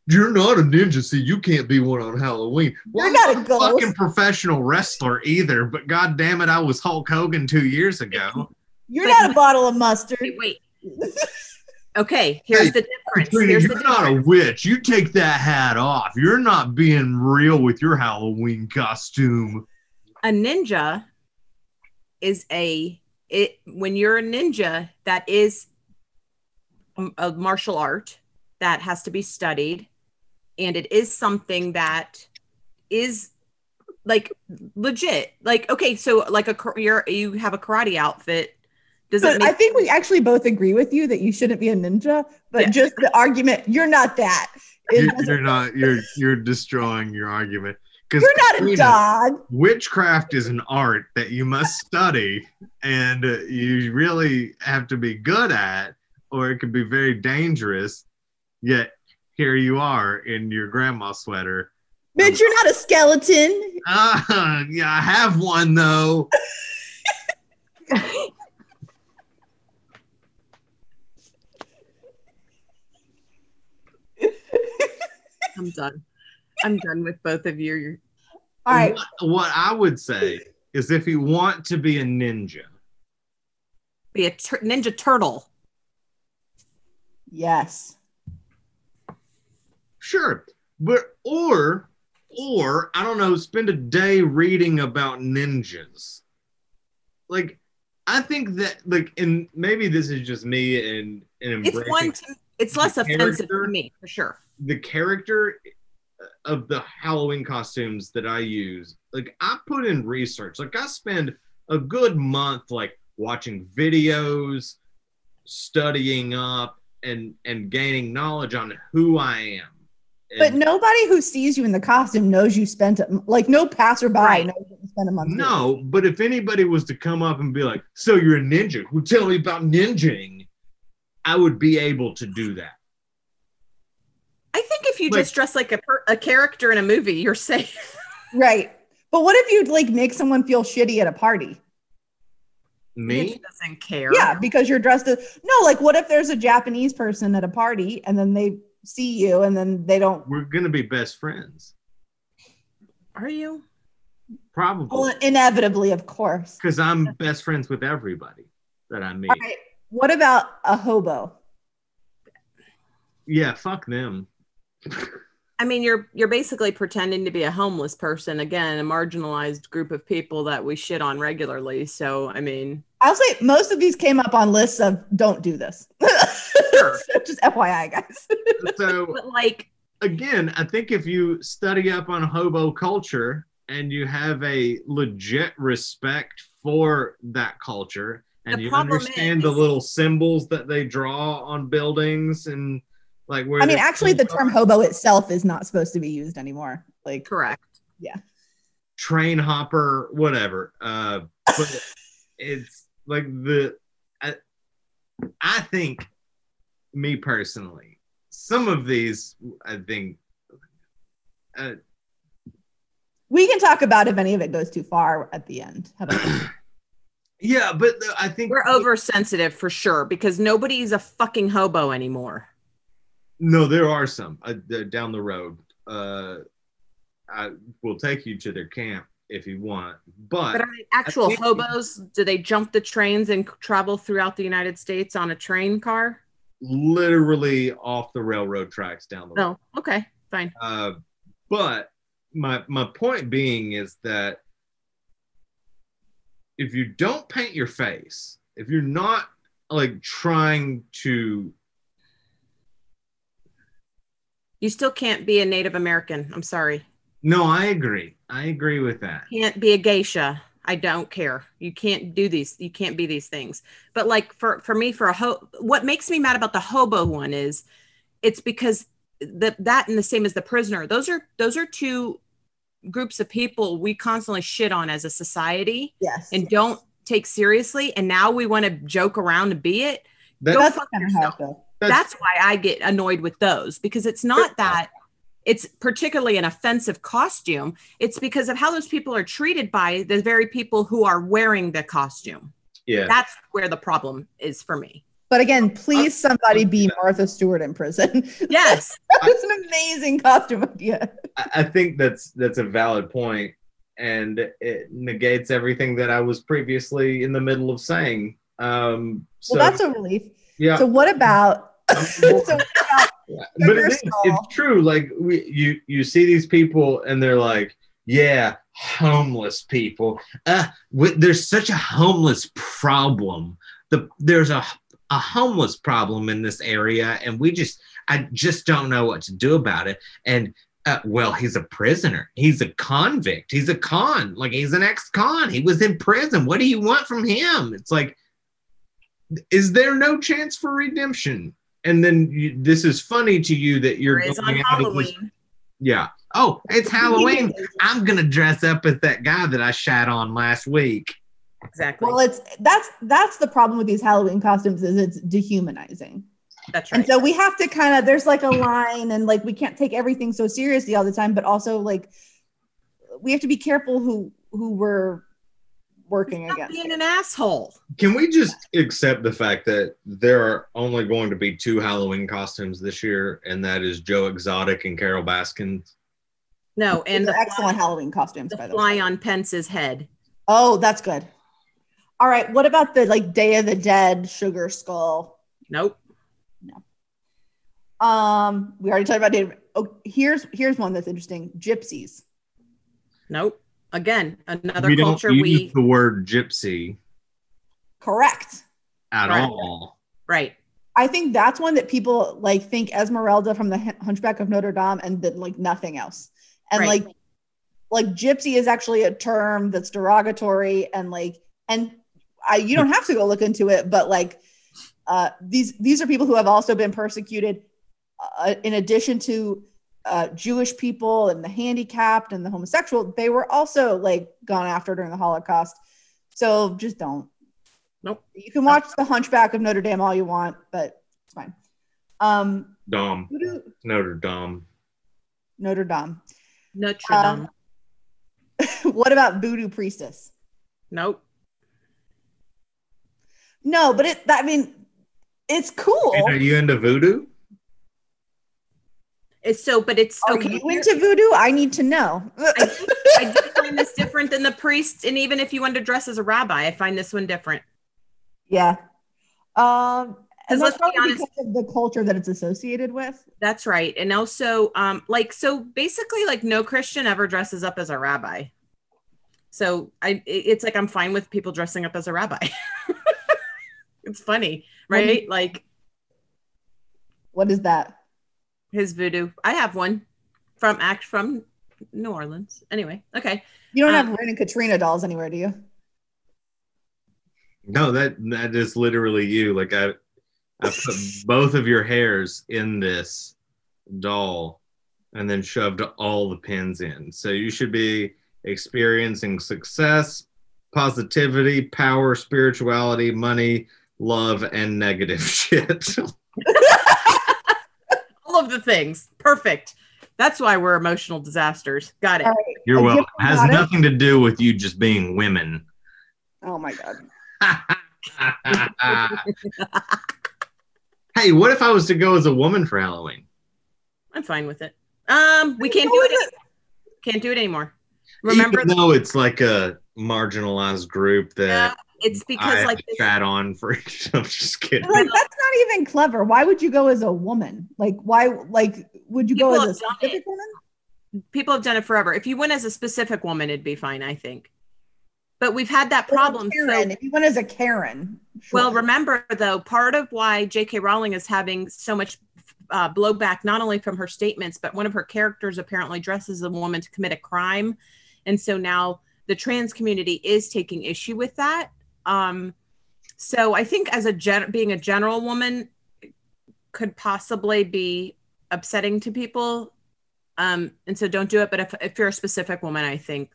Speaker 4: You're not a ninja, so you can't be one on Halloween.
Speaker 2: You're not a
Speaker 4: I'm
Speaker 2: ghost.
Speaker 4: fucking professional wrestler either, but god damn it, I was Hulk Hogan two years ago.
Speaker 2: You're
Speaker 3: But-
Speaker 2: not a bottle of mustard.
Speaker 3: Wait, wait. Okay, here's
Speaker 4: Hey,
Speaker 3: the difference.
Speaker 4: Katrina,
Speaker 3: Here's
Speaker 4: you're
Speaker 3: the
Speaker 4: not
Speaker 3: difference.
Speaker 4: a witch. You take that hat off. You're not being real with your Halloween costume.
Speaker 3: A ninja is a it when you're a ninja that is a- a martial art that has to be studied and it is something that is like legit like okay so like a kar- you're have a karate outfit does it
Speaker 2: But I think we actually both agree with you that you shouldn't be a ninja, but
Speaker 3: Yeah.
Speaker 2: just the argument, you're not that.
Speaker 4: You're,
Speaker 2: doesn't-
Speaker 4: you're not. You're you're destroying your argument because
Speaker 2: You're not a dog.
Speaker 4: witchcraft is an art that you must study and uh, you really have to be good at, or it could be very dangerous. Yet here you are in your grandma sweater.
Speaker 2: Bitch, you're not a skeleton.
Speaker 4: Ah, yeah, I have one though.
Speaker 3: i'm done i'm done with both of you You're-
Speaker 2: All right.
Speaker 4: What, what I would say is if you want to be a ninja,
Speaker 3: be a tur- ninja turtle
Speaker 2: Yes.
Speaker 4: Sure. But or or I don't know, spend a day reading about ninjas. Like I think that like and maybe this is just me and and
Speaker 3: it's one to, it's less offensive to me for sure
Speaker 4: the character of the Halloween costumes that I use. Like I put in research. Like I spend a good month like watching videos, studying up and and gaining knowledge on who I am.
Speaker 2: But
Speaker 4: And-
Speaker 2: nobody who sees you in the costume knows you spent it. Like no passerby
Speaker 3: Right.
Speaker 2: knows you spent a month.
Speaker 4: No, but if anybody was to come up and be like, "So you're a ninja? Who tell me about ninjing?" I would be able to do that.
Speaker 3: i think if you
Speaker 4: Like-
Speaker 3: just dress like a, per- a character in a movie you're safe
Speaker 2: Right. But what if you'd like make someone feel shitty at a party?
Speaker 4: Me?
Speaker 3: Ninja doesn't care
Speaker 2: Yeah, because you're dressed as no, like what if there's a Japanese person at a party and then they see you and then they don't
Speaker 4: We're gonna be best friends,
Speaker 3: are you
Speaker 4: probably,
Speaker 2: well, inevitably, of course.
Speaker 4: because I'm best friends with everybody that I meet.
Speaker 2: All right. What about a hobo?
Speaker 4: Yeah, fuck them.
Speaker 3: I mean, you're you're basically pretending to be a homeless person again, a marginalized group of people that we shit on regularly. So, I mean,
Speaker 2: I'll say most of these came up on lists of don't do this.
Speaker 3: Sure.
Speaker 2: So just FYI, guys.
Speaker 4: so
Speaker 3: but like,
Speaker 4: again, I think if you study up on hobo culture and you have a legit respect for that culture and you
Speaker 3: problem
Speaker 4: understand the little symbols that they draw on buildings and like where
Speaker 2: I mean, actually, the term hobo itself is not supposed to be used anymore. Like,
Speaker 3: correct. Yeah.
Speaker 4: Train hopper, whatever. Uh, but it's like the I, I think me personally, some of these I think uh,
Speaker 2: we can talk about if any of it goes too far at the end. How about that?
Speaker 4: yeah, but I think
Speaker 3: We're oversensitive for sure because nobody's a fucking hobo anymore.
Speaker 4: No, there are some uh, down the road. Uh, I will take you to their camp if you want, but,
Speaker 3: But are they actual
Speaker 4: think-
Speaker 3: hobos? Do they jump the trains and travel throughout the United States on a train car?
Speaker 4: Literally off the railroad tracks down the road.
Speaker 3: No. Okay, fine.
Speaker 4: Uh, but my my point being is that if you don't paint your face, if you're not like trying to,
Speaker 3: You still can't be a Native American. I'm sorry.
Speaker 4: no, I agree. I agree with that.
Speaker 3: can't be a geisha. I don't care. You can't do these. You can't be these things. But like for for me, for a ho, what makes me mad about the hobo one is, it's because the that and the same as the prisoner. Those are those are two groups of people we constantly shit on as a society
Speaker 2: yes.
Speaker 3: and don't take seriously. And now we want to joke around and be it.
Speaker 4: That-
Speaker 2: That's
Speaker 3: fuck
Speaker 2: kind of how I feel.
Speaker 3: That's why I get annoyed with those because it's not that it's particularly an offensive costume. It's because of how those people are treated by the very people who are wearing the costume.
Speaker 4: yeah.
Speaker 3: That's where the problem is for me.
Speaker 2: But again, please somebody be Martha Stewart in prison.
Speaker 3: Yes.
Speaker 2: That's an amazing costume idea.
Speaker 4: I I think that's that's a valid point, and it negates everything that I was previously in the middle of saying. Um, so
Speaker 2: Well, that's a relief.
Speaker 4: yeah,
Speaker 2: So what about so what about
Speaker 4: but
Speaker 2: sugar
Speaker 4: it is, it's true. Like we, you you see these people, and they're like, yeah, homeless people. Uh, w- there's such a homeless problem. The there's a a homeless problem in this area, and we just I just don't know what to do about it. And uh, well, he's a prisoner. He's a convict. He's a con. Like he's an ex-con. He was in prison. What do you want from him? It's like, is there no chance for redemption? And then you, this is funny to you that you're
Speaker 3: There is on
Speaker 4: going out of this-
Speaker 3: Halloween.
Speaker 4: yeah. Oh, it's Halloween. I'm gonna dress up as that guy that I shat on last week.
Speaker 3: Exactly.
Speaker 2: well, it's that's that's the problem with these Halloween costumes is it's dehumanizing.
Speaker 3: That's right.
Speaker 2: And so we have to kind of there's like a line and like we can't take everything so seriously all the time, but also like we have to be careful who who we're working
Speaker 3: Stop
Speaker 2: against.
Speaker 3: being an asshole.
Speaker 4: Can we just accept the fact that there are only going to be two Halloween costumes this year, and that is Joe Exotic and Carole Baskin?
Speaker 3: No,
Speaker 2: And
Speaker 3: and
Speaker 2: the
Speaker 3: the
Speaker 2: excellent
Speaker 3: fly,
Speaker 2: Halloween costumes,
Speaker 3: the
Speaker 2: by the
Speaker 3: fly
Speaker 2: way.
Speaker 3: on Pence's head.
Speaker 2: Oh, that's good. All right. What about the like Day of the Dead sugar skull?
Speaker 3: Nope. No.
Speaker 2: Um, we already talked about Day. Oh, here's here's one that's interesting. Gypsies.
Speaker 3: Nope. Again, another
Speaker 4: we don't
Speaker 3: culture
Speaker 4: use
Speaker 3: we
Speaker 4: the word gypsy
Speaker 2: Correct.
Speaker 4: at
Speaker 3: Right.
Speaker 4: all.
Speaker 3: right.
Speaker 2: I think that's one that people like think Esmeralda from the Hunchback of Notre Dame and then like nothing else. And
Speaker 3: Right.
Speaker 2: like like gypsy is actually a term that's derogatory and like and I you don't have to go look into it, but like uh these these are people who have also been persecuted uh, in addition to uh, Jewish people and the handicapped and the homosexual, they were also like gone after during the Holocaust. So just don't.
Speaker 3: Nope.
Speaker 2: You can watch The Hunchback of Notre Dame all you want, but it's fine. Um,
Speaker 4: Dom,
Speaker 2: voodoo-
Speaker 4: Notre Dame.
Speaker 2: Notre Dame.
Speaker 3: Notre
Speaker 2: Um,
Speaker 3: Dame.
Speaker 2: what about voodoo priestess?
Speaker 3: Nope.
Speaker 2: No, but it. I mean, it's cool.
Speaker 4: Are you into voodoo?
Speaker 3: So, but it's
Speaker 2: Are
Speaker 3: okay.
Speaker 2: you into voodoo? I need to know.
Speaker 3: I do find this different than the priest, and even if you wanted to dress as a rabbi, I find this one different.
Speaker 2: yeah. Um, and
Speaker 3: let's be honest-
Speaker 2: because of the culture that it's associated with.
Speaker 3: That's right. And also, um, like, so basically, like, no Christian ever dresses up as a rabbi. So I, it's like I'm fine with people dressing up as a rabbi. it's funny, right? Like
Speaker 2: What is that?
Speaker 3: His voodoo. I have one from act from New Orleans. Anyway, okay.
Speaker 2: You don't
Speaker 3: Um,
Speaker 2: have Ren and Katrina dolls anywhere, do you?
Speaker 4: No, that that is literally you. Like I, I put both of your hairs in this doll, and then shoved all the pins in. So you should be experiencing success, positivity, power, spirituality, money, love, and negative shit.
Speaker 3: All of the things. Perfect. That's why we're emotional disasters. Got it.
Speaker 2: All right.
Speaker 4: You're welcome.
Speaker 2: gift
Speaker 4: Has
Speaker 2: goddess?
Speaker 4: nothing to do with you just being women.
Speaker 2: Oh my god.
Speaker 4: hey, what if I was to go as a woman for Halloween?
Speaker 3: I'm fine with it. Um, we can't do
Speaker 2: with
Speaker 3: it. Can't do it anymore. Remember,
Speaker 4: Even though it's like a marginalized group that
Speaker 3: Yeah, it's because
Speaker 4: I
Speaker 3: like
Speaker 4: have
Speaker 3: this,
Speaker 4: chat on for. I'm just kidding.
Speaker 2: Like that's not even clever. Why would you go as a woman? Like why? Like would you
Speaker 3: People
Speaker 2: go as a specific
Speaker 3: it.
Speaker 2: woman?
Speaker 3: people have done it forever. If you went as a specific woman, it'd be fine, I think. But we've had that
Speaker 2: Or a
Speaker 3: problem. So,
Speaker 2: Karen. if you went as a Karen.
Speaker 3: well, remember though, part of why J.K. Rowling is having so much uh, blowback, not only from her statements, but one of her characters apparently dresses a woman to commit a crime, and so now the trans community is taking issue with that. Um, so I think as a gen- being a general woman could possibly be upsetting to people. Um, and so don't do it. But if, if you're a specific woman, I think,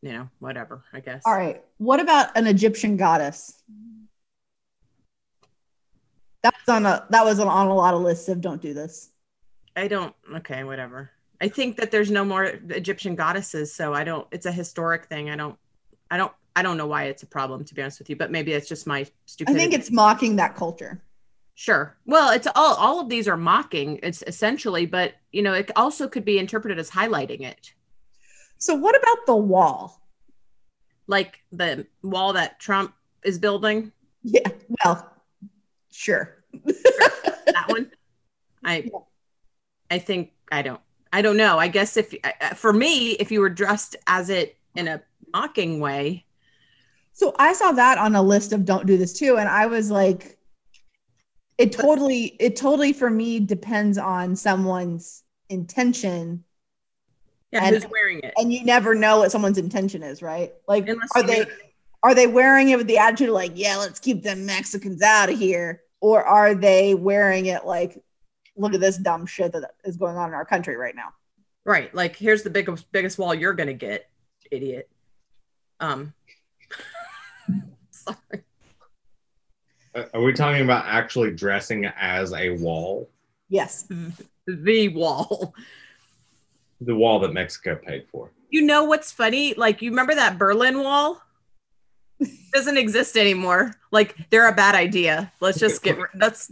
Speaker 3: you know, whatever, I guess.
Speaker 2: All right. What about an Egyptian goddess? That's on a that was on a lot of lists of don't do this.
Speaker 3: I don't, okay, whatever. I think that there's no more Egyptian goddesses. So I don't, it's a historic thing. I don't, I don't, I don't know why it's a problem, to be honest with you, but maybe it's just my
Speaker 2: stupid.
Speaker 3: I
Speaker 2: think it's mocking that culture.
Speaker 3: Sure. Well, it's all all of these are mocking. It's essentially, but you know, it also could be interpreted as highlighting it,
Speaker 2: So what about the wall?
Speaker 3: like the wall that Trump is building.
Speaker 2: Yeah. Well, sure.
Speaker 3: That one. I,
Speaker 2: Yeah.
Speaker 3: I think I don't. I don't know. I guess if for me, if you were dressed as it in a mocking way,
Speaker 2: So I saw that on a list of don't do this too, and I was like, it totally, it totally for me depends on someone's intention,
Speaker 3: yeah,
Speaker 2: And-
Speaker 3: who's wearing it?
Speaker 2: and you never know what someone's intention is, right? Like,
Speaker 3: Unless
Speaker 2: are they are they wearing it with the attitude of like, yeah, let's keep them Mexicans out of here, or are they wearing it like, look at this dumb shit that is going on in our country right now?
Speaker 3: right? Like, here's the biggest biggest wall you're gonna get, idiot. Um. Sorry.
Speaker 4: Uh, Are we talking about actually dressing as a wall?
Speaker 2: Yes.
Speaker 3: The wall.
Speaker 4: The wall that Mexico paid for.
Speaker 3: You know what's funny? Like, you remember that Berlin Wall? Doesn't exist anymore. Like, they're a bad idea. Let's just get. rid- That's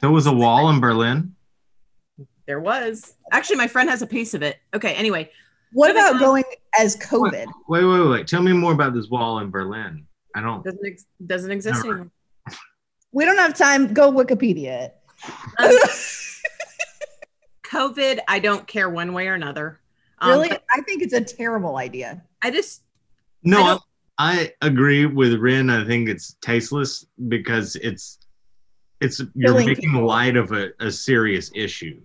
Speaker 4: There was a wall in Berlin.
Speaker 3: there was actually my friend has a piece of it. Okay. Anyway,
Speaker 2: What
Speaker 3: Moving
Speaker 2: about going as COVID?
Speaker 4: Wait, wait, wait. Tell me more about this wall in Berlin. I don't.
Speaker 3: doesn't ex- doesn't exist
Speaker 4: Never.
Speaker 3: anymore.
Speaker 2: We don't have time. Go Wikipedia.
Speaker 3: Um, COVID. I don't care one way or another. Um,
Speaker 2: really, I think it's a terrible idea.
Speaker 3: I just
Speaker 4: No,
Speaker 3: I
Speaker 4: I, I agree with Ren. I think it's tasteless because it's it's you're making
Speaker 2: people.
Speaker 4: light of a, a serious issue.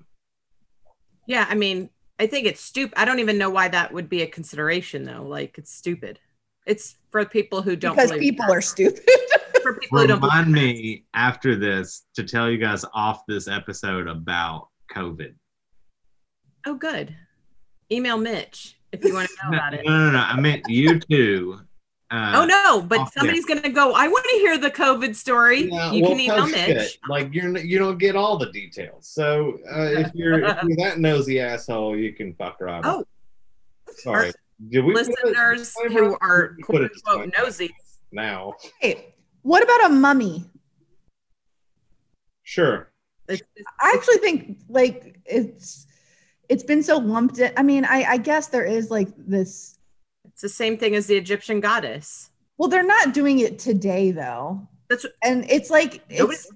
Speaker 3: yeah. I mean, I think it's stupid. I don't even know why that would be a consideration though. Like, it's stupid. It's for people who don't
Speaker 2: because
Speaker 3: believe
Speaker 2: people
Speaker 3: that.
Speaker 2: are stupid.
Speaker 3: for people who don't believe
Speaker 4: Remind
Speaker 3: that.
Speaker 4: me after this to tell you guys off this episode about COVID.
Speaker 3: Oh, good. Email Mitch if you want to know
Speaker 4: No,
Speaker 3: about it.
Speaker 4: no, no, no. I meant you two. Uh,
Speaker 3: Oh no, but
Speaker 4: off
Speaker 3: somebody's gonna go. I want to hear the COVID story.
Speaker 4: Yeah,
Speaker 3: you
Speaker 4: well,
Speaker 3: can email Mitch.
Speaker 4: shit. Like you're you don't get all the details. So uh, if you're if you're that nosy asshole, you can fuck right.
Speaker 3: Oh.
Speaker 4: off. sorry. Did we
Speaker 3: Listeners who are quote unquote nosy.
Speaker 4: now?
Speaker 2: Hey, what about a mummy?
Speaker 4: Sure.
Speaker 3: It's, it's-
Speaker 2: I actually think like it's it's been so lumped in. I mean, I, I guess there is like this.
Speaker 3: it's the same thing as the Egyptian goddess.
Speaker 2: Well, they're not doing it today though,
Speaker 3: That's
Speaker 2: and it's like it's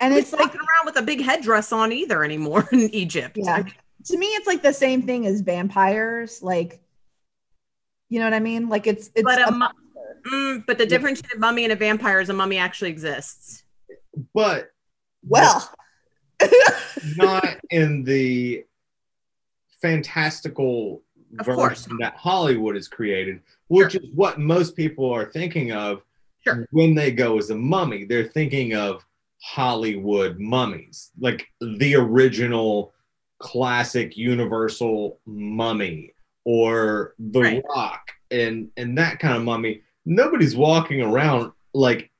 Speaker 2: and it's like
Speaker 3: around with a big headdress on either anymore in Egypt.
Speaker 2: Yeah.
Speaker 3: I mean,
Speaker 2: to me, it's like the same thing as vampires. Like, you know what I mean? Like it's it's
Speaker 3: but
Speaker 2: a
Speaker 3: a mm, but the difference between a mummy and a vampire is a mummy actually exists.
Speaker 4: But
Speaker 2: well.
Speaker 4: not in the fantastical
Speaker 3: Of
Speaker 4: version
Speaker 3: course.
Speaker 4: that Hollywood has created, which is what most people are thinking of
Speaker 3: Sure.
Speaker 4: when they go as a mummy. They're thinking of Hollywood mummies, like the original classic universal mummy or the
Speaker 3: Right.
Speaker 4: rock and and that kind of mummy. Nobody's walking around like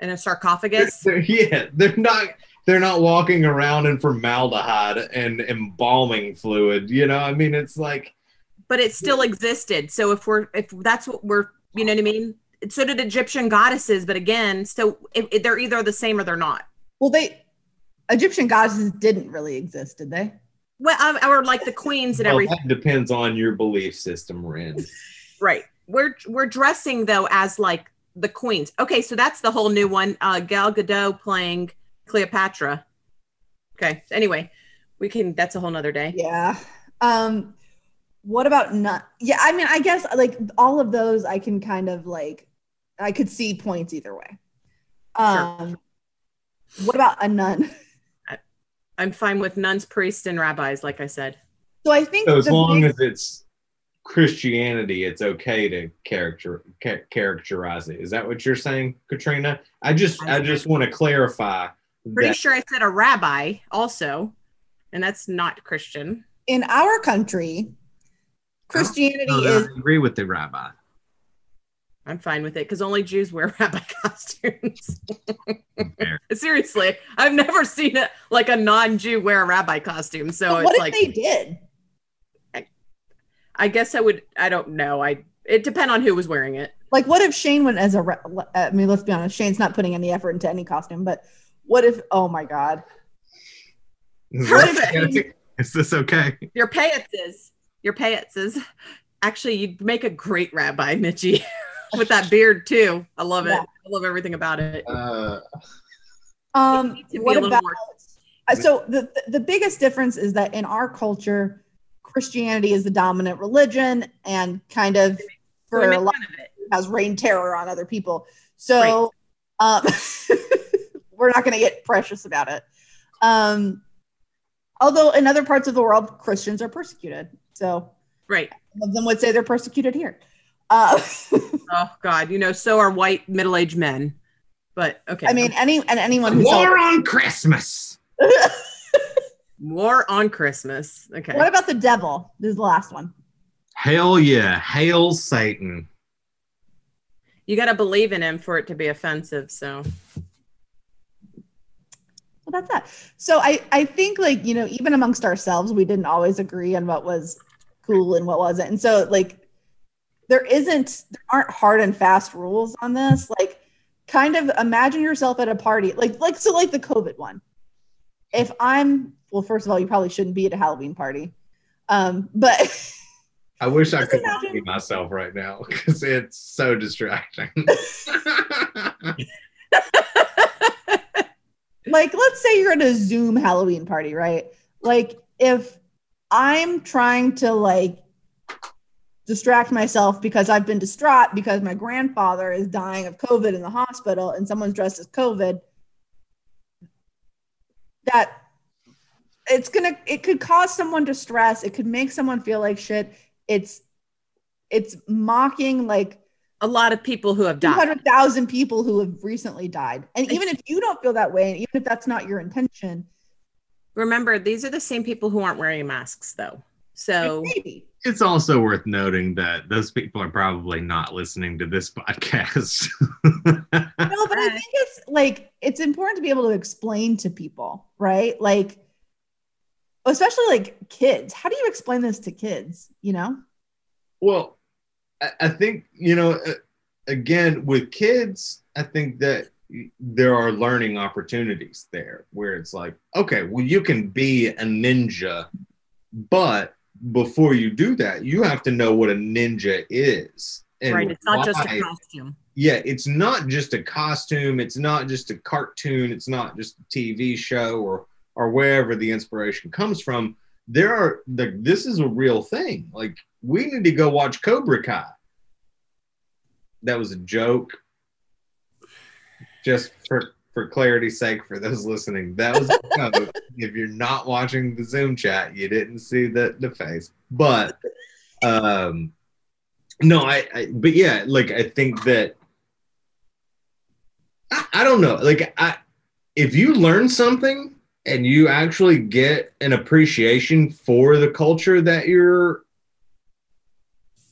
Speaker 3: In a sarcophagus.
Speaker 4: they're- yeah, they're not. They're not walking around in formaldehyde and embalming fluid. You know, I mean, it's like
Speaker 3: but it still existed. So if we're if that's what we're you know what I mean. So did Egyptian goddesses, but again, so if, if they're either the same or they're not.
Speaker 2: Well, they Egyptian goddesses didn't really exist, did they?
Speaker 3: Well, um, or like the queens and
Speaker 4: well,
Speaker 3: everything.
Speaker 4: that depends on your belief system, Ren.
Speaker 3: Right. We're we're dressing though as like the queens. Okay, so that's the whole new one. Uh Gal Gadot playing Cleopatra. Okay. Anyway, we can that's a whole nother day.
Speaker 2: Yeah. Um, what about not? Yeah, I mean, I guess like all of those, I can kind of like, I could see points either way. Um, what about a nun?
Speaker 3: I'm fine with nuns, priests, and rabbis, like I said.
Speaker 2: So I think
Speaker 4: So as long
Speaker 2: big-
Speaker 4: as it's Christianity, it's okay to character ca- characterize it. Is that what you're saying, Katrina? I just I just want to clarify
Speaker 3: Pretty
Speaker 4: that
Speaker 3: sure I said a rabbi also, and that's not Christian.
Speaker 2: in our country, Christianity
Speaker 4: No,
Speaker 2: is
Speaker 4: I agree with the rabbi.
Speaker 3: I'm fine with it because only Jews wear rabbi costumes. Seriously, I've never seen it like a non-Jew wear a rabbi costume. So
Speaker 2: But
Speaker 3: it's
Speaker 2: what if
Speaker 3: like
Speaker 2: they did?
Speaker 3: I guess I would. I don't know. I It depend on who was wearing it.
Speaker 2: Like, what if Shane went as a? I mean, let's be honest. Shane's not putting any effort into any costume, but what if? Oh my god!
Speaker 3: Perfect.
Speaker 4: Is this okay?
Speaker 3: Your payetses. Your payetses. Actually, you'd make a great rabbi, Mitchie, with that beard too. I love it.
Speaker 2: Yeah.
Speaker 3: I love everything about it.
Speaker 4: Uh,
Speaker 2: Um,
Speaker 3: needs to be
Speaker 2: what about?
Speaker 3: more-
Speaker 2: uh, So the the biggest difference is that in our culture, Christianity is the dominant religion, and kind of for
Speaker 3: make
Speaker 2: a lot
Speaker 3: of it.
Speaker 2: has rained terror on other people. So um, we're not going to get precious about it. Um, although in other parts of the world, Christians are persecuted. So
Speaker 3: Right.
Speaker 2: some of them would say they're persecuted here. Uh,
Speaker 3: Oh God, you know, so are white middle-aged men. But okay.
Speaker 2: I mean, any and anyone who's
Speaker 4: War on Christmas.
Speaker 3: war on Christmas. Okay.
Speaker 2: what about the devil? This is the last one.
Speaker 4: Hell yeah. Hail Satan.
Speaker 3: You got to believe in him for it to be offensive. So
Speaker 2: Well, that's that. So I I think like you know even amongst ourselves we didn't always agree on what was cool and what wasn't, and so like there isn't there aren't hard and fast rules on this. Like kind of imagine yourself at a party like like so like the COVID one. If I'm well, first of all, you probably shouldn't be at a Halloween party, um, but
Speaker 4: I wish I could
Speaker 2: imagine-
Speaker 4: see myself right now because it's so distracting.
Speaker 2: like let's say you're at a zoom halloween party right like if i'm trying to like distract myself because i've been distraught because my grandfather is dying of covid in the hospital and someone's dressed as covid that it's gonna it could cause someone distress it could make someone feel like shit it's it's mocking like
Speaker 3: a lot of people who have died.
Speaker 2: 200,000 people who have recently died. And even if you don't feel that way, and even if that's not your intention,
Speaker 3: Remember, these are the same people who aren't wearing masks, though. So
Speaker 2: maybe.
Speaker 4: It's also worth noting that those people are probably not listening to this podcast.
Speaker 2: No, but I think it's like it's important to be able to explain to people, right? Like, especially like kids. How do you explain this to kids? You know?
Speaker 4: well, I, I think, you know, uh, again, with kids, I think that there are learning opportunities there where it's like, okay, well, you can be a ninja, but before you do that, you have to know what a ninja is. and
Speaker 3: right, it's not just
Speaker 4: why-
Speaker 3: a costume.
Speaker 4: yeah, it's not just a costume, it's not just a cartoon, it's not just a TV show or or wherever the inspiration comes from. There are the this is a real thing. Like we need to go watch Cobra Kai. That was a joke. Just for for clarity's sake for those listening, that was if you're not watching the Zoom chat, you didn't see the the face. But um no, I, I but yeah, like I think that I, I don't know. Like I if you learn something and you actually get an appreciation for the culture that you're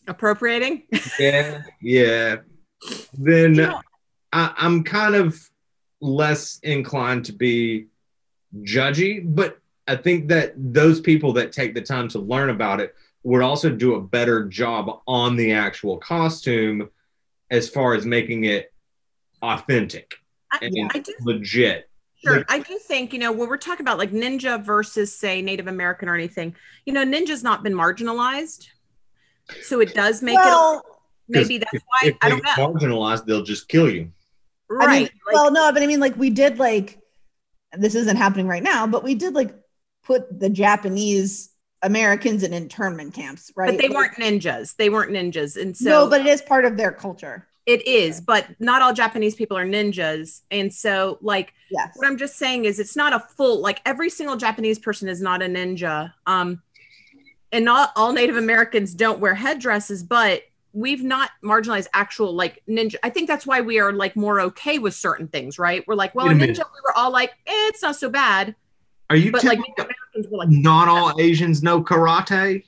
Speaker 3: Appropriating.
Speaker 4: yeah, yeah, then
Speaker 3: You know-
Speaker 4: I, I'm kind of less inclined to be judgy, but I think that those people that take the time to learn about it would also do a better job on the actual costume as far as making it authentic
Speaker 3: I,
Speaker 4: and
Speaker 3: I do
Speaker 4: legit.
Speaker 3: Sure. I do think, you know, when we're talking about like ninja versus, say, Native American or anything, you know, ninja's not been marginalized. So it does make
Speaker 2: well,
Speaker 3: it, maybe that's why,
Speaker 4: if
Speaker 3: I don't know.
Speaker 4: marginalized, they'll just kill you.
Speaker 2: I
Speaker 3: Right.
Speaker 2: mean,
Speaker 3: like,
Speaker 2: well, no, but I mean, like we did like this isn't happening right now, but we did like put the Japanese Americans in internment camps, right?
Speaker 3: but they
Speaker 2: Like,
Speaker 3: weren't ninjas. They weren't ninjas. And so
Speaker 2: no, but it is part of their culture.
Speaker 3: it is, but not all Japanese people are ninjas. And so, like,
Speaker 2: Yes.
Speaker 3: what I'm just saying is it's not a full, like, every single Japanese person is not a ninja. Um, and not all Native Americans don't wear headdresses, but we've not marginalized actual like ninja. I think that's why we are like more okay with certain things, right? We're like, well,
Speaker 4: Wait
Speaker 3: a
Speaker 4: a
Speaker 3: ninja,
Speaker 4: minute.
Speaker 3: we were all like, eh, it's not so bad.
Speaker 4: Are you
Speaker 3: But like Americans were like,
Speaker 4: not all Asians know karate?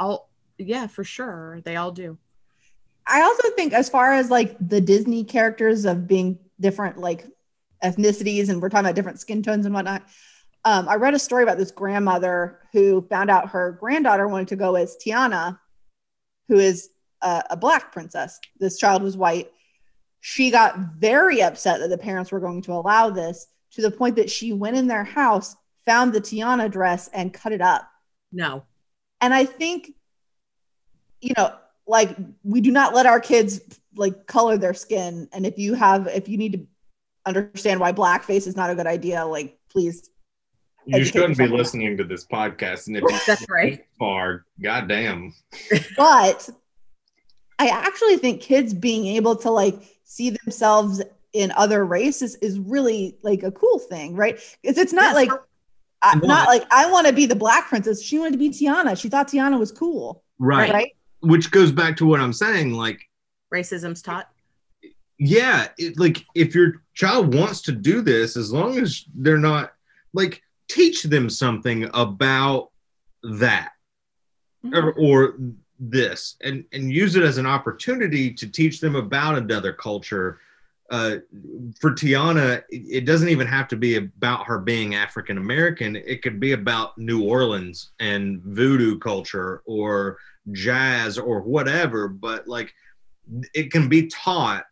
Speaker 3: all yeah, for sure. They all do.
Speaker 2: I also think as far as like the Disney characters of being different like ethnicities and we're talking about different skin tones and whatnot. Um, I read a story about this grandmother who found out her granddaughter wanted to go as Tiana, who is a, a black princess. This child was white. She got very upset that the parents were going to allow this to the point that she went in their house, found the Tiana dress, and cut it up.
Speaker 3: No.
Speaker 2: And I think, you know, like we do not let our kids like color their skin. And if you have, if you need to understand why blackface is not a good idea, like please.
Speaker 4: You shouldn't be
Speaker 2: yourself.
Speaker 4: listening to this podcast, and if you
Speaker 3: That's right.
Speaker 4: far, goddamn.
Speaker 2: but I actually think kids being able to like see themselves in other races is really like a cool thing, right? Because it's not like I,
Speaker 4: Well,
Speaker 2: not like I want to be the black princess. She wanted to be Tiana. She thought Tiana was cool,
Speaker 4: Right.
Speaker 2: right?
Speaker 4: Which goes back to what I'm saying. Like,
Speaker 3: Racism's taught.
Speaker 4: yeah, it, like if your child wants to do this, as long as they're not like teach them something about that or, or this and and use it as an opportunity to teach them about another culture. Uh, for tiana it it doesn't even have to be about her being african american it could be about new orleans and voodoo culture or jazz or whatever but like it can be taught.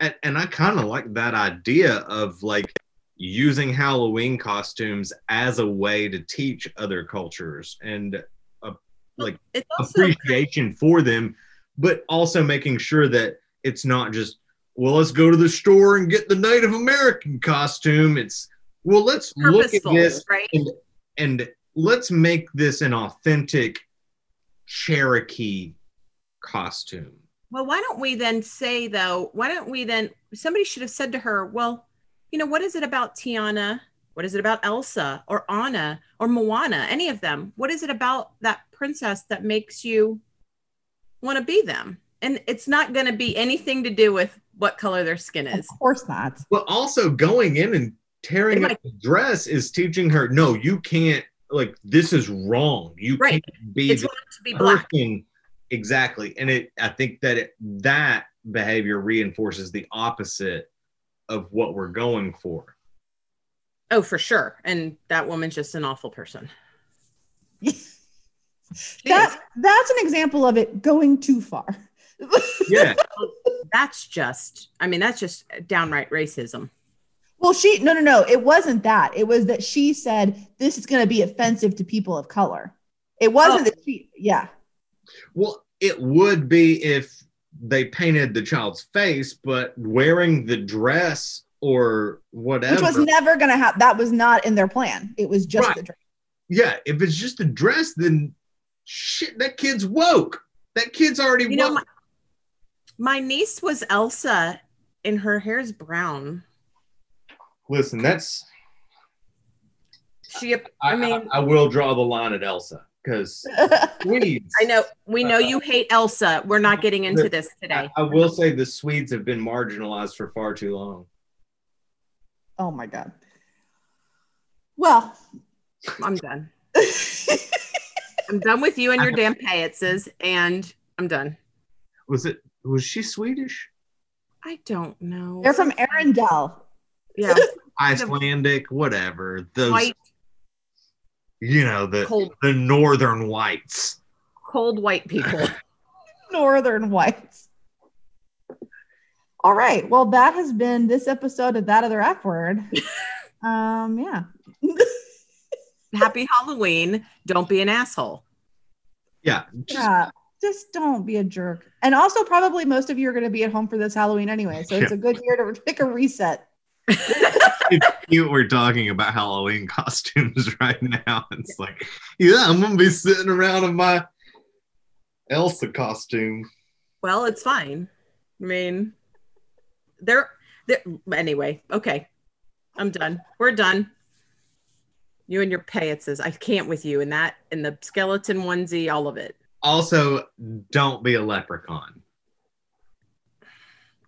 Speaker 4: And, and i kind of like that idea of like using halloween costumes as a way to teach other cultures and uh, like
Speaker 3: It's also
Speaker 4: appreciation for them, but also making sure that it's not just, well, let's go to the store and get the Native American costume. It's, well, let's look at this
Speaker 3: right?
Speaker 4: and let's make this an authentic Cherokee costume.
Speaker 3: Well, why don't we then say though? Why don't we then? Somebody should have said to her, "Well, you know, what is it about Tiana? What is it about Elsa or Anna or Moana? Any of them? What is it about that princess that makes you want to be them?" And it's not going to be anything to do with what color their skin is.
Speaker 2: Of
Speaker 3: is.
Speaker 2: course not.
Speaker 4: But also going in and tearing
Speaker 3: It
Speaker 4: up the dress is teaching her, no, you can't, like, this is wrong. You
Speaker 3: Right.
Speaker 4: can't be
Speaker 3: It's wrong to be black.
Speaker 4: person exactly and it i think that it, that behavior reinforces the opposite of what we're going for
Speaker 3: Oh, for sure. And that woman's just an awful person. She
Speaker 2: That that's an example of it going too far.
Speaker 4: yeah
Speaker 3: That's just. I mean, that's just downright racism.
Speaker 2: Well, she no no no. It wasn't that. It was that she said this is going to be offensive to people of color. It wasn't
Speaker 3: Oh.
Speaker 2: that she. Yeah,
Speaker 4: well it would be if they painted the child's face but wearing the dress or whatever
Speaker 2: which was never going to happen. That was not in their plan. It was just
Speaker 4: Right.
Speaker 2: the dress.
Speaker 4: yeah if it's just a dress then shit that kid's woke that kid's already
Speaker 3: You know,
Speaker 4: woke.
Speaker 3: my, my niece was Elsa, and her hair's brown.
Speaker 4: listen that's
Speaker 3: She,
Speaker 4: I,
Speaker 3: I mean,
Speaker 4: I, I will draw the line at elsa because Swedes.
Speaker 3: I know we know uh, you hate Elsa. We're not getting into this today.
Speaker 4: I, I will say the Swedes have been marginalized for far too long.
Speaker 2: oh my god. Well,
Speaker 3: I'm done. I'm done with you and your damn payetses, and I'm done.
Speaker 4: Was it? Was she Swedish?
Speaker 3: I don't know.
Speaker 2: they're from Arendelle.
Speaker 3: yeah,
Speaker 4: Icelandic, whatever. Those,
Speaker 3: white,
Speaker 4: you know, the
Speaker 3: cold,
Speaker 4: the northern whites.
Speaker 3: cold white people.
Speaker 2: Northern Whites. All right. Well, that has been this episode of That Other F Word. um, yeah.
Speaker 3: Happy Halloween. Don't be an asshole.
Speaker 4: Yeah, just,
Speaker 2: yeah. Just don't be a jerk. And also, probably most of you are going to be at home for this Halloween anyway. So it's a good year to take a reset.
Speaker 4: it's cute. We're talking about Halloween costumes right now. It's like, yeah, I'm gonna be sitting around in my Elsa costume.
Speaker 3: Well, it's fine. I mean, they're, they're anyway. Okay, I'm done. We're done. You and your payetses. I can't with you and that and the skeleton onesie, all of it.
Speaker 4: Also, don't be a leprechaun.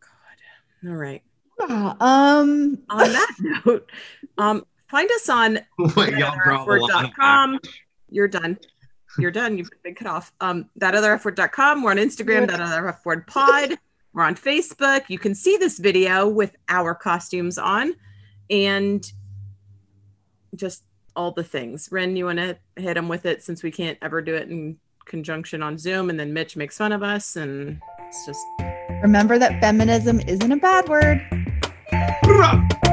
Speaker 4: God.
Speaker 3: All right.
Speaker 2: Ah, um,
Speaker 3: On that note, um, find us on
Speaker 4: What y'all draw the line at?
Speaker 3: com. You're done. You're done. You've been cut off. Um, that other F word.com. We're on Instagram, that other F word pod. We're on Facebook. You can see this video with our costumes on and just all the things. Ren, you want to hit them with it since we can't ever do it in conjunction on Zoom, and then Mitch makes fun of us, and it's just
Speaker 2: Remember that feminism isn't a bad word.
Speaker 4: Bruh.